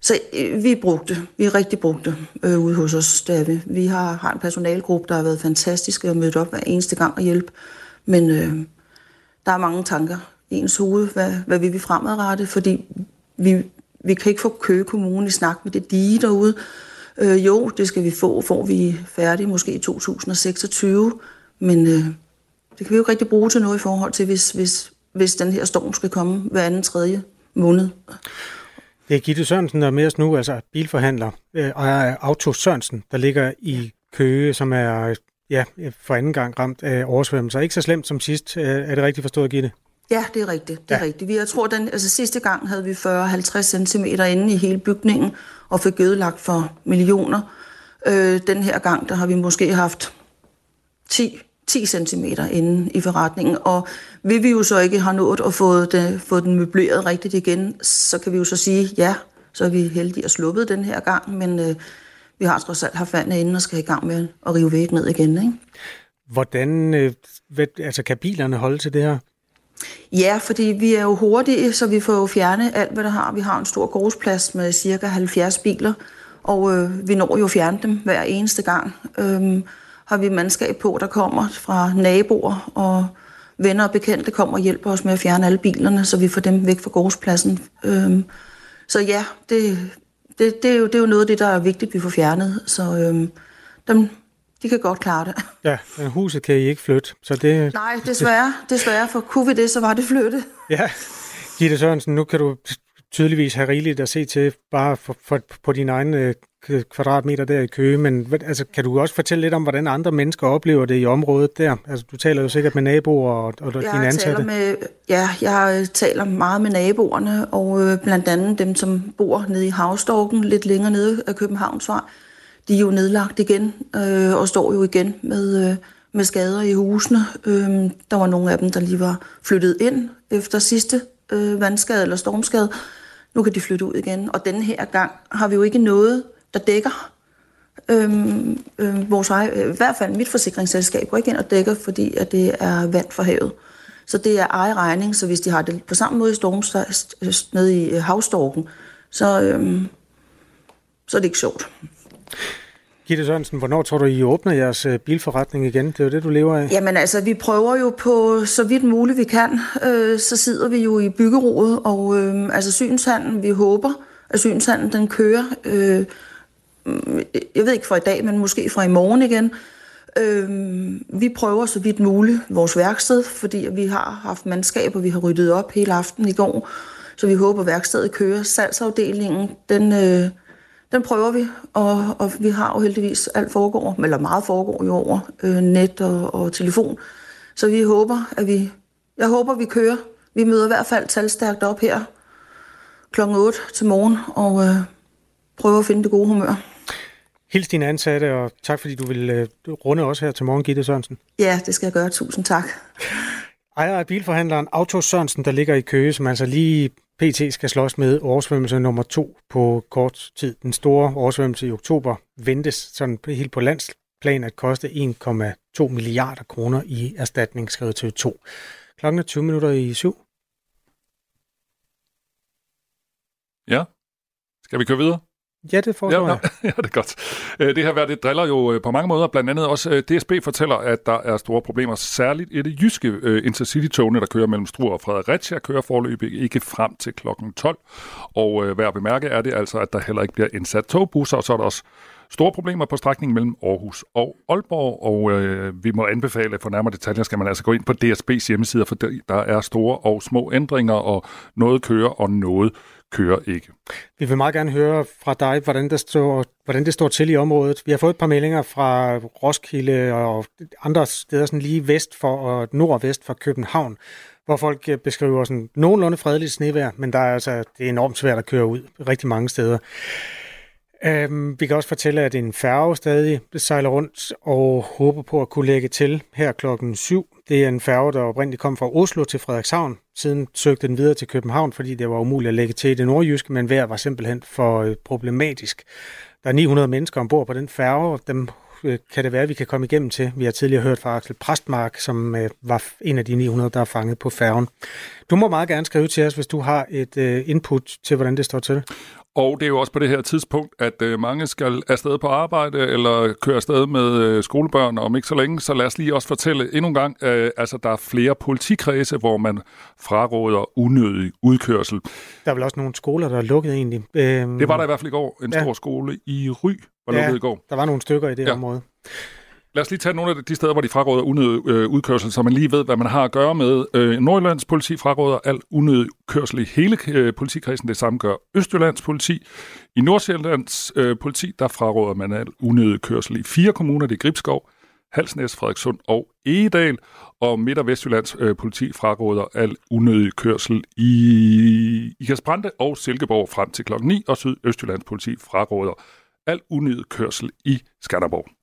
så øh, vi er brugte. Vi er rigtig brugte øh, ude hos os, der vi. Vi har, har en personalgruppe, der har været fantastisk og mødt op hver eneste gang og hjælpe. Men øh, der er mange tanker i ens hoved. Hvad, hvad vil vi fremadrette? Fordi vi, vi kan ikke få Køge Kommune i snak med det dige derude. Øh, jo, det skal vi få, får vi færdige måske i 2026. Men øh, det kan vi jo ikke rigtig bruge til noget i forhold til, hvis, hvis, hvis den her storm skal komme hver anden tredje måned. Det er Gitte Sørensen, der er med os nu, altså bilforhandler, øh, ejer af Auto Sørensen, der ligger i Køge, som er ja, for anden gang ramt af oversvømmelser. Ikke så slemt som sidst. Øh, er det rigtigt forstået, Gitte? Ja, det er rigtigt. Det er ja. rigtigt. Vi, jeg tror, den, altså sidste gang havde vi 40-50 cm inde i hele bygningen, og fik ødelagt for millioner. Øh, den her gang, der har vi måske haft 10 10 cm inde i forretningen, og vil vi jo så ikke have nået at få, det, få den møbleret rigtigt igen, så kan vi jo så sige, ja, så er vi heldige at sluppet den her gang, men øh, vi har trods alt haft vandet inde og skal i gang med at rive væk ned igen. Ikke? Hvordan øh, altså, kan bilerne holde til det her? Ja, fordi vi er jo hurtige, så vi får jo fjerne alt, hvad der har. Vi har en stor gårdsplads med cirka 70 biler, og øh, vi når jo at fjerne dem hver eneste gang. Øh, har vi mandskab på, der kommer fra naboer og venner og bekendte kommer og hjælper os med at fjerne alle bilerne, så vi får dem væk fra gårdspladsen. Øhm, så ja, det, det, det, er jo, det er jo noget af det, der er vigtigt, vi får fjernet. Så øhm, dem, de kan godt klare det. Ja, men huset kan I ikke flytte. Så det, Nej, desværre, desværre, for kunne vi det, så var det flytte. Ja, Gitte Sørensen, nu kan du tydeligvis have rigeligt at se til bare for, for, på din egen øh, kvadratmeter der i Køge, men altså, kan du også fortælle lidt om, hvordan andre mennesker oplever det i området der? Altså, du taler jo sikkert med naboer og, og jeg dine ansatte. Taler med, ja, jeg taler meget med naboerne, og øh, blandt andet dem, som bor nede i Havstorken, lidt længere nede af Københavnsvej. De er jo nedlagt igen, øh, og står jo igen med, øh, med skader i husene. Øh, der var nogle af dem, der lige var flyttet ind efter sidste øh, vandskade eller stormskade. Nu kan de flytte ud igen, og denne her gang har vi jo ikke noget der dækker øhm, øhm, vores ej, øh, i hvert fald mit forsikringsselskab går ikke ind og dækker, fordi at det er vand for havet. Så det er egen regning, så hvis de har det på samme måde i stormstørst, nede i øh, havstorken, så, øhm, så er det ikke sjovt. Gitte Sørensen, hvornår tror du, I åbner jeres øh, bilforretning igen? Det er jo det, du lever af. Jamen altså, vi prøver jo på så vidt muligt vi kan. Øh, så sidder vi jo i byggerådet, og øh, altså synshandlen, vi håber, at synshandlen den kører øh, jeg ved ikke fra i dag, men måske fra i morgen igen. Øh, vi prøver så vidt muligt vores værksted, fordi vi har haft mandskab, og vi har ryddet op hele aften i går. Så vi håber, at værkstedet kører. Salgsafdelingen, den, øh, den prøver vi, og, og vi har jo heldigvis alt foregår, eller meget foregår jo over øh, net og, og telefon. Så vi håber, at vi, jeg håber, vi kører. Vi møder i hvert fald talstærkt op her klokken 8 til morgen og øh, prøver at finde det gode humør. Hils dine ansatte, og tak fordi du vil øh, runde os her til morgen, Gitte Sørensen. Ja, det skal jeg gøre. Tusind tak. Ejer af bilforhandleren Auto Sørensen, der ligger i Køge, som altså lige PT skal slås med oversvømmelse nummer to på kort tid. Den store oversvømmelse i oktober ventes sådan helt på landsplan at koste 1,2 milliarder kroner i erstatning, skrevet til 2. Klokken er 20 minutter i syv. Ja. Skal vi køre videre? Ja, det foreslår ja, jeg. ja, det er godt. Øh, Det her vejr, det driller jo øh, på mange måder. Blandt andet også øh, DSB fortæller, at der er store problemer, særligt i det jyske Intercity-togene, der kører mellem Struer og Fredericia, kører forløbig ikke frem til klokken 12. Og værd at bemærke er det altså, at der heller ikke bliver indsat togbusser, og så er der også store problemer på strækningen mellem Aarhus og Aalborg, og øh, vi må anbefale, for nærmere detaljer skal man altså gå ind på DSB's hjemmeside, for der er store og små ændringer, og noget kører, og noget kører ikke. Vi vil meget gerne høre fra dig, hvordan det, står, hvordan det står til i området. Vi har fået et par meldinger fra Roskilde og andre steder sådan lige vest for og nordvest for København, hvor folk øh, beskriver sådan nogenlunde fredeligt snevejr, men der er altså, det er enormt svært at køre ud rigtig mange steder. Øhm, vi kan også fortælle, at en færge stadig sejler rundt og håber på at kunne lægge til her klokken 7. Det er en færge, der oprindeligt kom fra Oslo til Frederikshavn. Siden søgte den videre til København, fordi det var umuligt at lægge til i det nordjyske, men vejret var simpelthen for øh, problematisk. Der er 900 mennesker ombord på den færge, og dem øh, kan det være, at vi kan komme igennem til. Vi har tidligere hørt fra Axel Præstmark, som øh, var en af de 900, der er fanget på færgen. Du må meget gerne skrive til os, hvis du har et input til, hvordan det står til. Og det er jo også på det her tidspunkt, at øh, mange skal afsted på arbejde eller køre afsted med øh, skolebørn om ikke så længe. Så lad os lige også fortælle endnu en gang, øh, altså der er flere politikredse, hvor man fraråder unødig udkørsel. Der er vel også nogle skoler, der er lukket egentlig. Øhm, det var der i hvert fald i går. En ja. stor skole i Ry var ja, lukket i går. der var nogle stykker i det ja. område. Lad os lige tage nogle af de steder, hvor de fraråder unødig øh, udkørsel, så man lige ved, hvad man har at gøre med. Øh, Nordjyllands politi fraråder al unødig kørsel i hele øh, politikredsen. Det samme gør Østjyllands politi. I Nordsjællands øh, politi, der fraråder man al unødig kørsel i fire kommuner. Det er Gribskov, Halsnæs, Frederikssund og Egedal. Og Midt- og Vestjyllands øh, politi fraråder al unødig kørsel i Ikasbrande og Silkeborg frem til klokken 9. Og Sydøstjyllands politi fraråder al unødig kørsel i Skanderborg.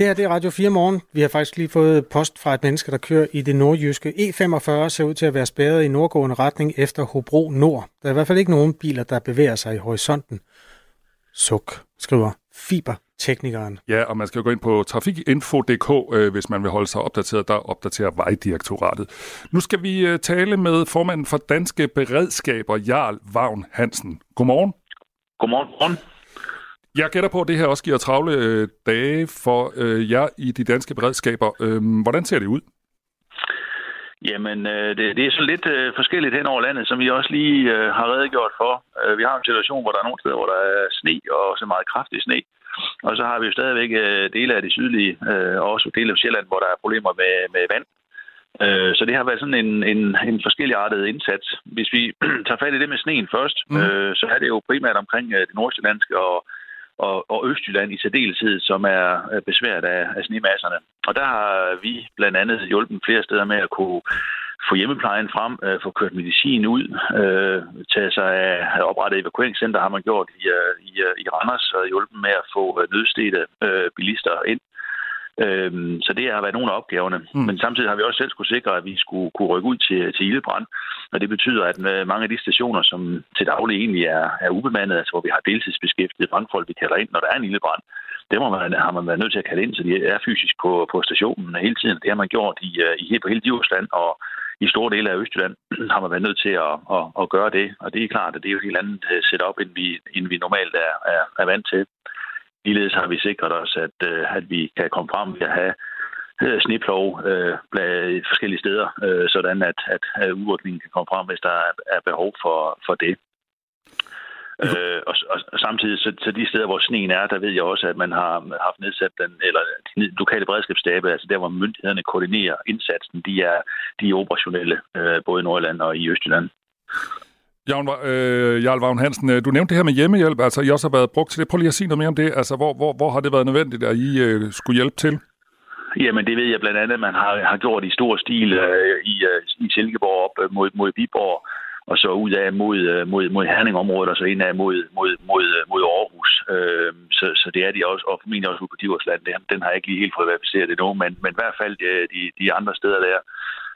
Det her det er Radio 4 morgen. Vi har faktisk lige fået post fra et menneske, der kører i det nordjyske. E45 ser ud til at være spærret i nordgående retning efter Hobro Nord. Der er i hvert fald ikke nogen biler, der bevæger sig i horisonten. Suk, skriver fiberteknikeren. Ja, og man skal jo gå ind på trafikinfo.dk, øh, hvis man vil holde sig opdateret. Der opdaterer Vejdirektoratet. Nu skal vi øh, tale med formanden for Danske Beredskaber, Jarl Vagn Hansen. Godmorgen. Godmorgen. Jeg gætter på, at det her også giver travle øh, dage for øh, jer i de danske beredskaber. Øh, hvordan ser det ud? Jamen, øh, det, det er så lidt øh, forskelligt hen over landet, som vi også lige øh, har redegjort for. Øh, vi har en situation, hvor der er nogle steder, hvor der er sne, og også meget kraftig sne. Og så har vi jo stadigvæk øh, dele af det sydlige, øh, og også dele af Sjælland, hvor der er problemer med, med vand. Øh, så det har været sådan en, en, en forskelligartet indsats. Hvis vi tager fat i det med sneen først, mm. øh, så er det jo primært omkring øh, det nordsjællandske og og, og Østjylland i særdeleshed, som er besværet af, af snemasserne. Og der har vi blandt andet hjulpet flere steder med at kunne få hjemmeplejen frem, øh, få kørt medicin ud, øh, tage sig af oprettet evakueringscenter, har man gjort i, øh, i, øh, i Randers, og hjulpet med at få øh, nødstede øh, bilister ind. Øhm, så det har været nogle af opgaverne. Mm. Men samtidig har vi også selv skulle sikre, at vi skulle kunne rykke ud til, til ildebrand. Og det betyder, at mange af de stationer, som til daglig egentlig er, er ubemandet, altså hvor vi har deltidsbeskæftigede brandfolk, vi kalder ind, når der er en ildebrand, det må man, har man været nødt til at kalde ind, så de er fysisk på, på stationen hele tiden. Det har man gjort i, øh, i, på hele Djursland, og i store dele af Østjylland har man været nødt til at, at, at gøre det. Og det er klart, at det er jo et helt andet øh, setup, end vi, end vi normalt er, er, er vant til. Ligeledes har vi sikret os, at, øh, at vi kan komme frem ved at have øh, sniplov øh, forskellige steder, øh, sådan at, at, udrykningen kan komme frem, hvis der er, er behov for, for det. Øh, og, og, og samtidig, så, så de steder, hvor sneen er, der ved jeg også, at man har haft nedsat den, eller de lokale beredskabsstabe, altså der, hvor myndighederne koordinerer indsatsen, de er, de er operationelle, øh, både i Nordjylland og i Østjylland. Jan, øh, Jarl Vagn Hansen, øh, du nævnte det her med hjemmehjælp, altså I også har været brugt til det. Prøv lige at sige noget mere om det. Altså, hvor, hvor, hvor har det været nødvendigt, at I øh, skulle hjælpe til? Jamen, det ved jeg blandt andet, man har, har gjort i stor stil øh, i, øh, i Silkeborg op øh, mod, mod Viborg, og så ud af mod, øh, mod, mod Herningområdet, og så ind af mod, mod, mod, øh, mod Aarhus. Øh, så, så det er de også, og formentlig også ude på Diversland. Den, den har jeg ikke lige helt fået verificeret endnu, men, men i hvert fald de, de andre steder der,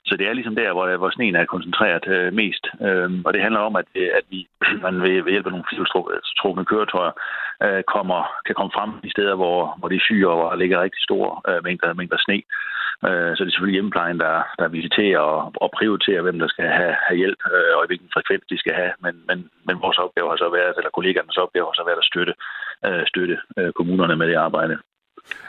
så det er ligesom der, hvor, hvor sneen er koncentreret øh, mest. Øhm, og det handler om, at, øh, at vi man ved, ved hjælp af nogle filtrukne køretøjer øh, kommer, kan komme frem i steder, hvor, hvor de syge og hvor der ligger rigtig store øh, mængder, mængder sne. Øh, så det er selvfølgelig hjemmeplejen, der, der visiterer og, og prioriterer, hvem der skal have, have hjælp øh, og i hvilken frekvens de skal have. Men, men, men vores opgave har så været, eller kollegernes opgave har så været at støtte, øh, støtte øh, kommunerne med det arbejde.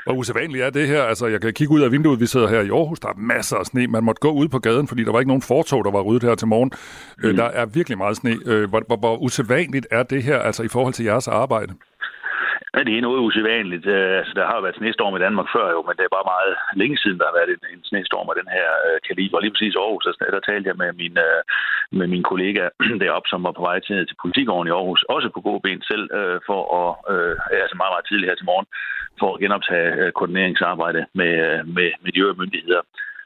Hvor usædvanligt er det her? Altså, jeg kan kigge ud af vinduet, vi sidder her i Aarhus, der er masser af sne. Man måtte gå ud på gaden, fordi der var ikke nogen fortog, der var ryddet her til morgen. Øh, mm. Der er virkelig meget sne. Øh, hvor, hvor, hvor usædvanligt er det her, altså i forhold til jeres arbejde? Ja, det er noget usædvanligt. Øh, altså, der har jo været snestorm i Danmark før jo, men det er bare meget længe siden, der har været en, en snestorm af den her øh, kaliber. Og lige præcis i Aarhus, der, der talte jeg med min, øh, med min kollega deroppe, som var på vej til, til politikåren i Aarhus, også på god ben selv, øh, for at, øh, altså meget, meget tidligt her til morgen, for at genoptage øh, koordineringsarbejde med, øh, med, med de øvrige myndigheder.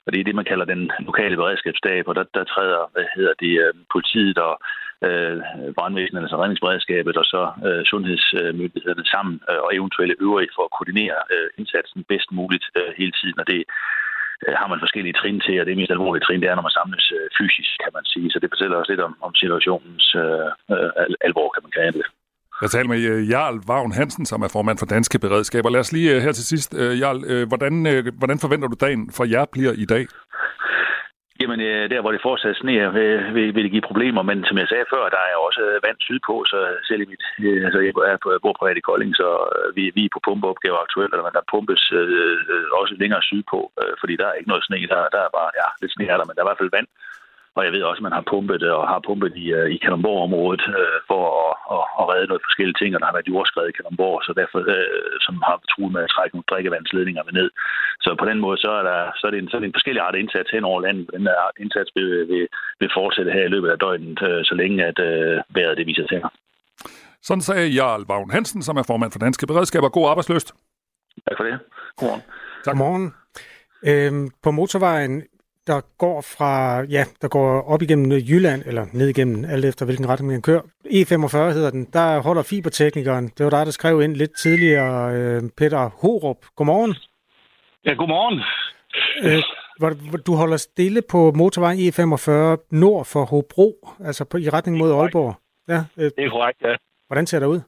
Og det er det, man kalder den lokale beredskabsstab, og der, der træder, hvad hedder det, øh, politiet og øh, brandvæsenet, altså redningsberedskabet og så øh, sundhedsmyndighederne sammen øh, og eventuelle øvrige for at koordinere øh, indsatsen bedst muligt øh, hele tiden. Og det øh, har man forskellige trin til, og det mest alvorlige trin, det er, når man samles øh, fysisk, kan man sige. Så det fortæller også lidt om, om situationens øh, øh, alvor, kan man kalde det. Jeg taler med øh, Jarl Vagn Hansen, som er formand for Danske Beredskaber. Lad os lige øh, her til sidst, øh, Jarl, hvordan, hvordan forventer du dagen for jer bliver i dag? Jamen, øh, der hvor det fortsat sneer, øh, vil, vil, det give problemer, men som jeg sagde før, der er også vand sydpå, så selv i mit, øh, altså jeg er på, jeg bor privat i Kolding, så vi, vi er på pumpeopgaver aktuelt, og der pumpes øh, også længere sydpå, øh, fordi der er ikke noget sne, der, der er bare, ja, lidt sne er der, men der er i hvert fald vand, og jeg ved også, at man har pumpet og har pumpet i, øh, i Kalundborg-området øh, for at, at, at redde noget forskellige ting, og der har været jordskred i Kalundborg, så derfor, øh, som har truet med at trække nogle drikkevandsledninger med ned. Så på den måde, så er, der, så er, det, en, så er det en forskellig art indsats hen over landet. Den indsats vil, vil, vil fortsætte her i løbet af døgnet, øh, så længe at øh, vejret det viser sig. Sådan sagde Jarl Vagn Hansen, som er formand for Danske Beredskaber. God arbejdsløst. Tak for det. Godmorgen. Tak. Godmorgen. Øhm, på motorvejen der går fra, ja, der går op igennem Jylland, eller ned igennem, alt efter hvilken retning man kører. E45 hedder den. Der holder fiberteknikeren. Det var dig, der skrev ind lidt tidligere, øh, Peter Horup. Godmorgen. Ja, godmorgen. Øh, du holder stille på motorvej E45 nord for Hobro, altså på, i retning mod Aalborg. Ja, øh, det er korrekt, ja. Hvordan ser det ud?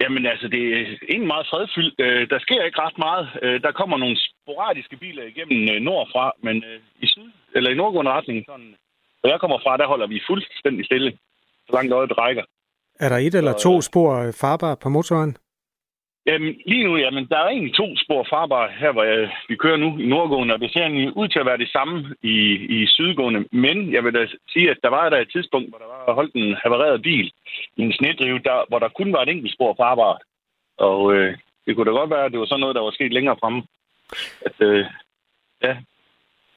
Jamen altså, det er egentlig meget fredfyldt. Øh, der sker ikke ret meget. Øh, der kommer nogle sporadiske biler igennem øh, nordfra, men øh, i syd, eller i nordgående retning, sådan, hvor jeg kommer fra, der holder vi fuldstændig stille, så langt øjet rækker. Er der et eller to spor farbar på motorvejen? Jamen, lige nu, jamen, der er egentlig to spor farbar her, hvor jeg, vi kører nu i nordgående, og det ser egentlig ud til at være det samme i, i sydgående. Men jeg vil da sige, at der var der et tidspunkt, hvor der var holdt en havereret bil i en snedrive, der, hvor der kun var et enkelt spor farbar. Og øh, det kunne da godt være, at det var sådan noget, der var sket længere fremme. At, øh, ja.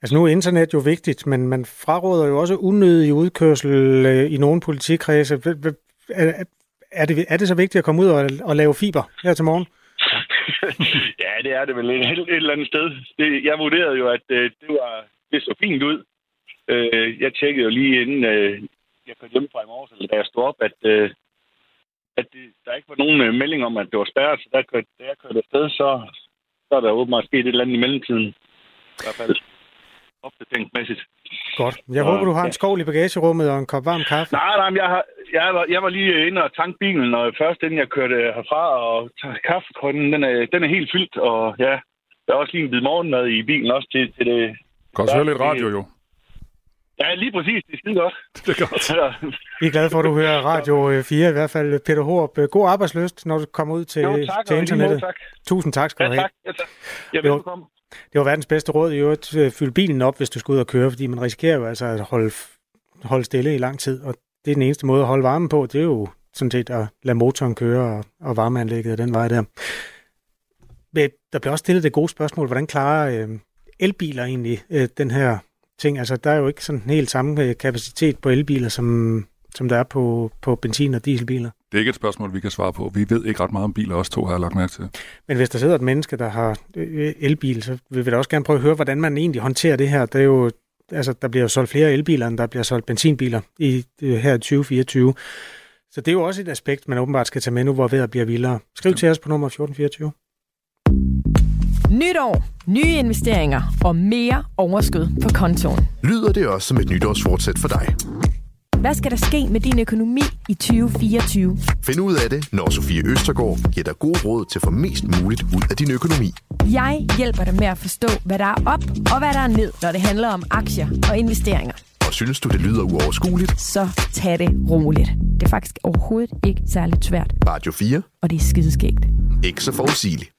Altså nu er internet jo vigtigt, men man fraråder jo også unødig udkørsel øh, i nogle politikredse. Er det, er det så vigtigt at komme ud og, og lave fiber her til morgen? ja, det er det vel et, et eller andet sted. Det, jeg vurderede jo, at øh, det var det så fint ud. Øh, jeg tjekkede jo lige inden øh, jeg kørte hjem fra i morges, eller da jeg stod op, at, øh, at det, der ikke var nogen øh, melding om, at det var spærret. Så der kørte, da jeg kørte afsted, så, så er der åbenbart sket et eller andet i mellemtiden. I hvert fald opdateringsmæssigt. Godt. Jeg håber, du har en skål i bagagerummet og en kop varm kaffe. Nej, nej, jeg, har, jeg, var, jeg var lige inde og tanke bilen, og først inden jeg kørte herfra, og kaffekrunden, den er, den er helt fyldt, og ja, der er også lige en bid morgenmad i bilen også til, til det. Kan også høre lidt radio, jo. Ja, lige præcis. Det er skide godt. Det er godt. Vi er glade for, at du hører Radio 4 i hvert fald. Peter Håb, god arbejdsløst, når du kommer ud til, jo, tak, til internettet. Måde, tak. Tusind tak skal ja, du have. Tak. Ja, tak. Ja, velkommen. Det var verdens bedste råd i øvrigt. Øh, Fyld bilen op, hvis du skal ud og køre, fordi man risikerer jo altså at holde, holde stille i lang tid. Og det er den eneste måde at holde varmen på. Det er jo sådan set at lade motoren køre og, og varmeanlægget den vej der. Men der bliver også stillet det gode spørgsmål. Hvordan klarer øh, elbiler egentlig øh, den her ting? Altså, der er jo ikke sådan helt samme øh, kapacitet på elbiler, som, som der er på, på benzin- og dieselbiler. Det er ikke et spørgsmål, vi kan svare på. Vi ved ikke ret meget om biler, også to har jeg lagt mærke til. Men hvis der sidder et menneske, der har øh, elbil, så vil vi da også gerne prøve at høre, hvordan man egentlig håndterer det her. Det er jo Altså, der bliver jo solgt flere elbiler, end der bliver solgt benzinbiler i her 2024. Så det er jo også et aspekt, man åbenbart skal tage med nu, hvor vejret bliver vildere. Skriv til os på nummer 1424. Nytår, nye investeringer og mere overskud på kontoen. Lyder det også som et nytårsfortsæt for dig? Hvad skal der ske med din økonomi i 2024? Find ud af det, når Sofie Østergaard giver dig gode råd til at få mest muligt ud af din økonomi. Jeg hjælper dig med at forstå, hvad der er op og hvad der er ned, når det handler om aktier og investeringer. Og synes du, det lyder uoverskueligt? Så tag det roligt. Det er faktisk overhovedet ikke særligt svært. Radio 4. Og det er skideskægt. Ikke så forudsigeligt.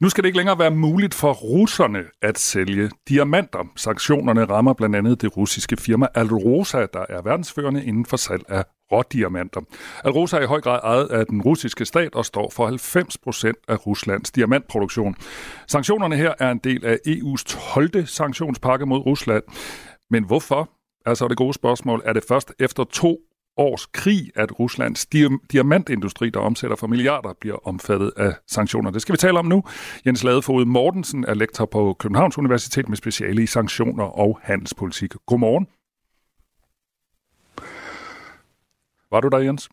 Nu skal det ikke længere være muligt for russerne at sælge diamanter. Sanktionerne rammer blandt andet det russiske firma Alrosa, der er verdensførende inden for salg af rådiamanter. Alrosa er i høj grad ejet af den russiske stat og står for 90 procent af Ruslands diamantproduktion. Sanktionerne her er en del af EU's 12. sanktionspakke mod Rusland. Men hvorfor? Altså det gode spørgsmål, er det først efter to års krig, at Ruslands diamantindustri, der omsætter for milliarder, bliver omfattet af sanktioner. Det skal vi tale om nu. Jens Ladefod Mortensen er lektor på Københavns Universitet med speciale i sanktioner og handelspolitik. Godmorgen. Var du der, Jens?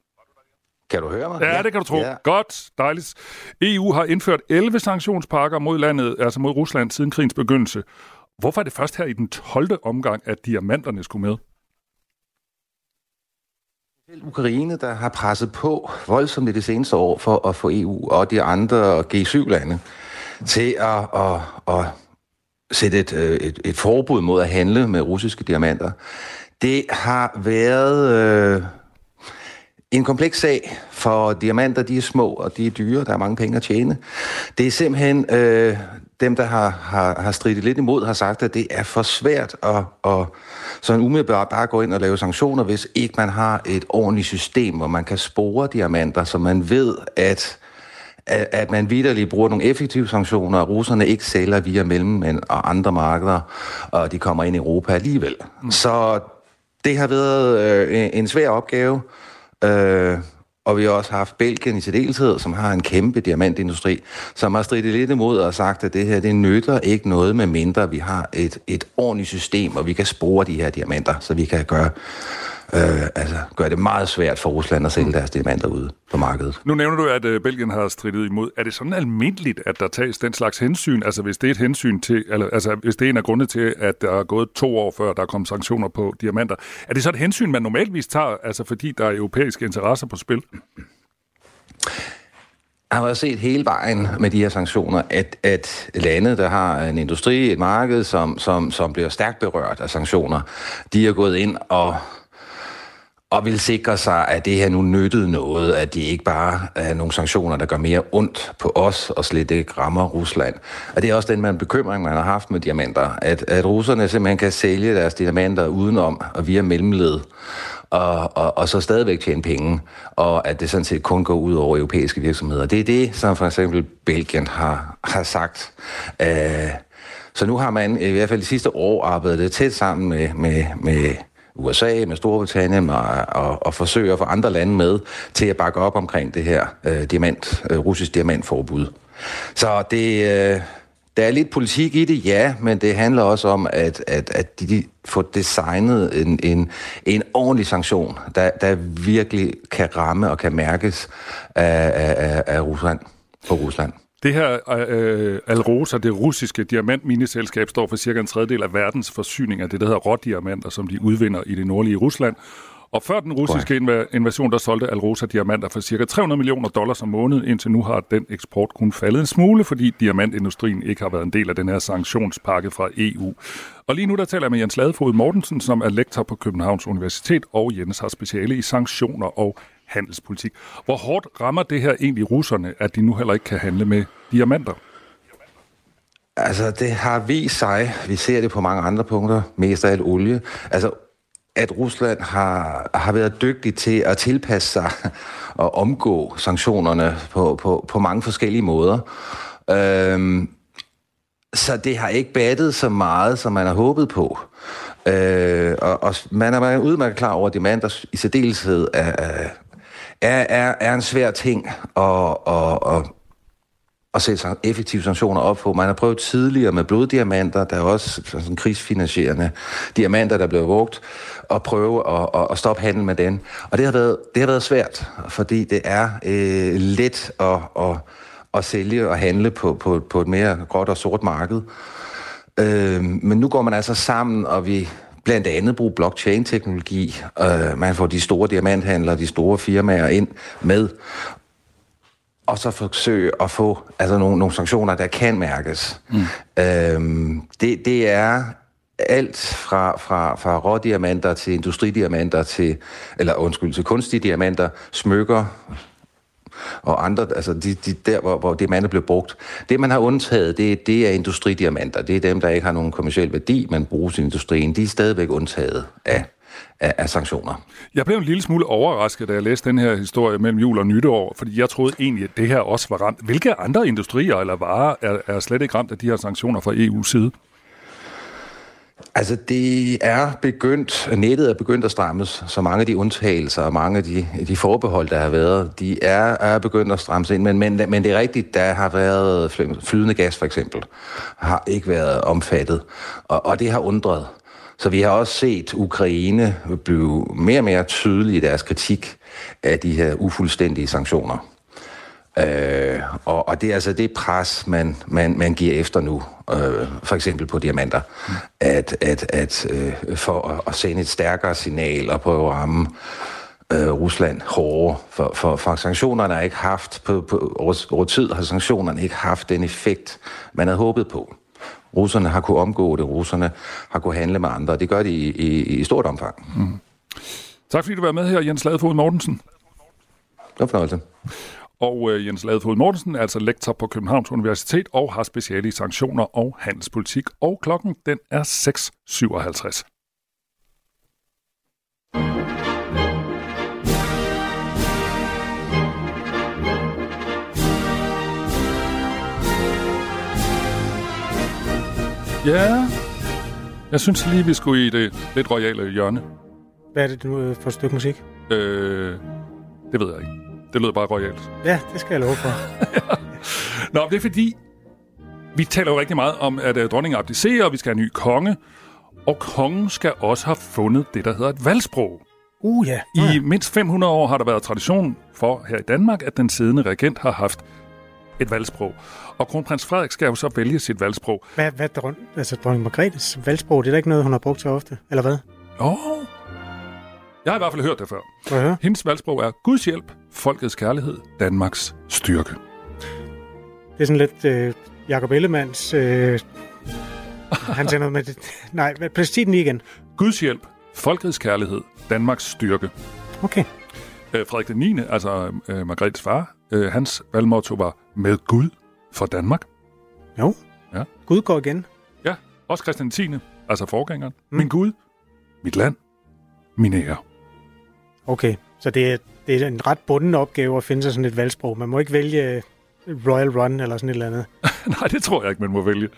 Kan du høre mig? Ja, det kan du tro. Ja. Godt, dejligt. EU har indført 11 sanktionspakker mod landet, altså mod Rusland, siden krigens begyndelse. Hvorfor er det først her i den 12. omgang, at diamanterne skulle med? Ukraine, der har presset på voldsomt i det seneste år for at få EU og de andre G7-lande til at, at, at sætte et, øh, et, et forbud mod at handle med russiske diamanter. Det har været øh, en kompleks sag, for diamanter de er små, og de er dyre, der er mange penge at tjene. Det er simpelthen øh, dem, der har, har, har stridt lidt imod, har sagt, at det er for svært at, at sådan umiddelbart bare gå ind og lave sanktioner, hvis ikke man har et ordentligt system, hvor man kan spore diamanter, så man ved, at at, at man vidderligt bruger nogle effektive sanktioner, og russerne ikke sælger via mellemmænd og andre markeder, og de kommer ind i Europa alligevel. Mm. Så det har været øh, en svær opgave. Øh, og vi har også haft Belgien i særdeleshed, som har en kæmpe diamantindustri, som har stridt lidt imod og sagt, at det her det nytter ikke noget med mindre, vi har et, et ordentligt system, og vi kan spore de her diamanter, så vi kan gøre øh, altså, gør det meget svært for Rusland at sælge deres diamanter ud på markedet. Nu nævner du, at øh, Belgien har strittet imod. Er det sådan almindeligt, at der tages den slags hensyn? Altså hvis det er et hensyn til, eller, altså hvis det er en af grunde til, at der er gået to år før, der kom sanktioner på diamanter. Er det så et hensyn, man normalvis tager, altså fordi der er europæiske interesser på spil? Jeg har set hele vejen med de her sanktioner, at, at lande, der har en industri, et marked, som, som, som bliver stærkt berørt af sanktioner, de er gået ind og og vil sikre sig, at det her nu nyttede noget, at de ikke bare er nogle sanktioner, der gør mere ondt på os og slet ikke rammer Rusland. Og det er også den man bekymring, man har haft med diamanter, at, at russerne simpelthen kan sælge deres diamanter udenom og via mellemled, og, og, og så stadigvæk tjene penge, og at det sådan set kun går ud over europæiske virksomheder. Det er det, som for eksempel Belgien har, har sagt. Uh, så nu har man i hvert fald de sidste år arbejdet tæt sammen med, med, med USA, med Storbritannien og, og, og forsøge at få andre lande med til at bakke op omkring det her øh, diamant, øh, russisk diamantforbud. Så det, øh, der er lidt politik i det, ja, men det handler også om, at, at, at de, de får designet en, en, en ordentlig sanktion, der, der virkelig kan ramme og kan mærkes af, af, af Rusland på Rusland. Det her øh, Alrosa, det russiske diamantmineselskab, står for cirka en tredjedel af verdens forsyning af det, der hedder rådiamanter, som de udvinder i det nordlige Rusland. Og før den russiske invasion, der solgte Alrosa diamanter for cirka 300 millioner dollars om måneden. Indtil nu har den eksport kun faldet en smule, fordi diamantindustrien ikke har været en del af den her sanktionspakke fra EU. Og lige nu der taler jeg med Jens Ladefod Mortensen, som er lektor på Københavns Universitet, og Jens har speciale i sanktioner og handelspolitik. Hvor hårdt rammer det her egentlig russerne, at de nu heller ikke kan handle med diamanter? Altså, det har vist sig, vi ser det på mange andre punkter, mest af alt olie, altså, at Rusland har, har været dygtig til at tilpasse sig og omgå sanktionerne på, på, på mange forskellige måder. Øhm, så det har ikke battet så meget, som man har håbet på. Øh, og, og man er udmærket klar over, at diamanter i særdeleshed er, er, er, er en svær ting at, at, at, at sætte effektive sanktioner op på. Man har prøvet tidligere med bloddiamanter, der er også sådan krigsfinansierende diamanter, der blev brugt, og prøve at, at, at stoppe handel med den. Og det har været, det har været svært, fordi det er øh, let at, at, at sælge og handle på, på, på et mere gråt og sort marked. Øh, men nu går man altså sammen, og vi blandt andet bruger blockchain-teknologi. Øh, man får de store diamanthandlere, de store firmaer ind med, og så forsøge at få altså nogle, nogle sanktioner, der kan mærkes. Mm. Øhm, det, det er alt fra, fra, fra rådiamanter til industridiamanter til, eller undskyld, til kunstige diamanter, smykker, og andre, altså de, de der, hvor, hvor diamanter blev brugt. Det, man har undtaget, det, det er industridiamanter. Det er dem, der ikke har nogen kommersiel værdi, men bruges i industrien. De er stadigvæk undtaget af, af, af sanktioner. Jeg blev en lille smule overrasket, da jeg læste den her historie mellem jul og nytår, fordi jeg troede egentlig, at det her også var ramt. Hvilke andre industrier eller varer er, er slet ikke ramt af de her sanktioner fra EU's side? Altså, det er begyndt, nettet er begyndt at strammes, så mange af de undtagelser og mange af de, de forbehold, der har været, de er, er begyndt at strammes ind. Men, men, men det er rigtigt, der har været flydende gas for eksempel, har ikke været omfattet, og, og det har undret. Så vi har også set Ukraine blive mere og mere tydelige i deres kritik af de her ufuldstændige sanktioner. Øh, og, og det er altså det pres, man, man, man giver efter nu, øh, for eksempel på diamanter, at, at, at øh, for at, at sende et stærkere signal og prøve at ramme øh, Rusland hårdere, for, for, for sanktionerne har ikke haft, på, på over, over tid har sanktionerne ikke haft den effekt, man havde håbet på. Russerne har kunne omgå det, russerne har kunne handle med andre, det gør de i, i, i stort omfang. Mm. Tak fordi du var med her, Jens Ladefod Mortensen. Det var fornøjelse. Og øh, Jens Ladefod Mortensen er altså lektor på Københavns Universitet og har speciale i sanktioner og handelspolitik. Og klokken den er 6.57. Ja, jeg synes lige, vi skulle i det lidt royale hjørne. Hvad er det nu for et stykke musik? Øh, det ved jeg ikke. Det lyder bare royalt. Ja, det skal jeg love for. Nå, det er fordi, vi taler jo rigtig meget om, at uh, dronningen abdicerer, og vi skal have en ny konge. Og kongen skal også have fundet det, der hedder et valgsprog. Uh, ja. Ja. I mindst 500 år har der været tradition for her i Danmark, at den siddende regent har haft et valgsprog. Og kronprins Frederik skal jo så vælge sit valgsprog. Hvad, hvad dron, altså dronning Margrethes valgsprog, det er da ikke noget, hun har brugt så ofte, eller hvad? Åh, oh. Jeg har i hvert fald hørt det før. Uh-huh. Hendes valgsprog er Guds hjælp, folkets kærlighed, Danmarks styrke. Det er sådan lidt øh, Jacob Ellemanns... Øh, han noget med det. Nej, præcis lige igen. Guds hjælp, folkets kærlighed, Danmarks styrke. Okay. Øh, Frederik den 9., altså øh, Margrethes far, øh, hans valgmotto var med Gud for Danmark. Jo. Ja. Gud går igen. Ja, også Christian 10., altså forgængeren. Mm. Min Gud, mit land, min ære. Okay, så det er, det er en ret bunden opgave at finde sig sådan et valgsprog. Man må ikke vælge øh, Royal Run eller sådan et eller andet. Nej, det tror jeg ikke, man må vælge.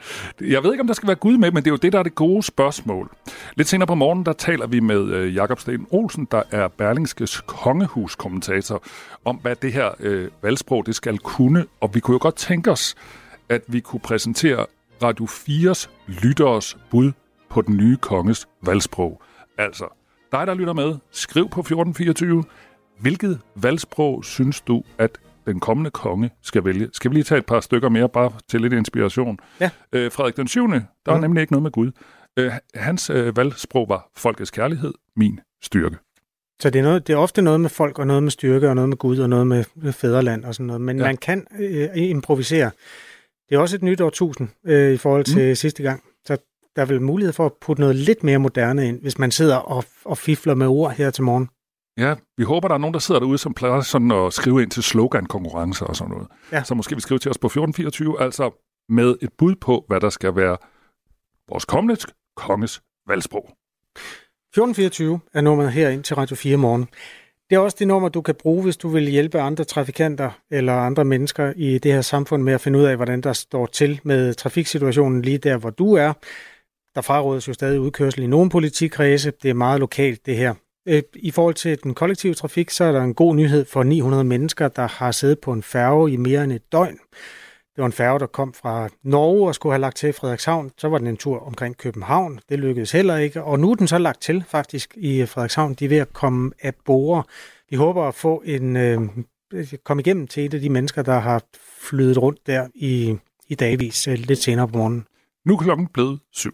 Jeg ved ikke, om der skal være Gud med, men det er jo det, der er det gode spørgsmål. Lidt senere på morgenen, der taler vi med øh, Jakob Sten Olsen, der er Berlingskes kongehuskommentator, om hvad det her øh, valgsprog det skal kunne. Og vi kunne jo godt tænke os, at vi kunne præsentere Radio 4's lytteres bud på den nye konges valgsprog. Altså, dig der lytter med, skriv på 1424. Hvilket valgsprog synes du, at den kommende konge skal vælge. Skal vi lige tage et par stykker mere, bare til lidt inspiration? Ja. Øh, Frederik den 7., der er mm. nemlig ikke noget med Gud. Øh, hans øh, valgsprog var folkets kærlighed, min styrke. Så det er, noget, det er ofte noget med folk, og noget med styrke, og noget med Gud, og noget med fædreland og sådan noget. Men ja. man kan øh, improvisere. Det er også et nyt årtusind øh, i forhold til mm. sidste gang. Der er vel mulighed for at putte noget lidt mere moderne ind, hvis man sidder og, og fifler med ord her til morgen. Ja, vi håber, der er nogen, der sidder derude, som plejer sådan at skrive ind til slogan-konkurrencer og sådan noget. Ja. Så måske vi skrive til os på 1424, altså med et bud på, hvad der skal være vores kommende konges valgsprog. 1424 er nummeret her ind til Radio 4 morgen. Det er også det nummer, du kan bruge, hvis du vil hjælpe andre trafikanter eller andre mennesker i det her samfund med at finde ud af, hvordan der står til med trafiksituationen lige der, hvor du er. Der frarådes jo stadig udkørsel i nogle politikredse. Det er meget lokalt, det her. Øh, I forhold til den kollektive trafik, så er der en god nyhed for 900 mennesker, der har siddet på en færge i mere end et døgn. Det var en færge, der kom fra Norge og skulle have lagt til Frederikshavn. Så var den en tur omkring København. Det lykkedes heller ikke. Og nu er den så lagt til faktisk i Frederikshavn. De er ved at komme af bore. Vi håber at få en, øh, komme igennem til et af de mennesker, der har flydet rundt der i, i dagvis øh, lidt senere på morgenen. Nu er klokken blevet syv.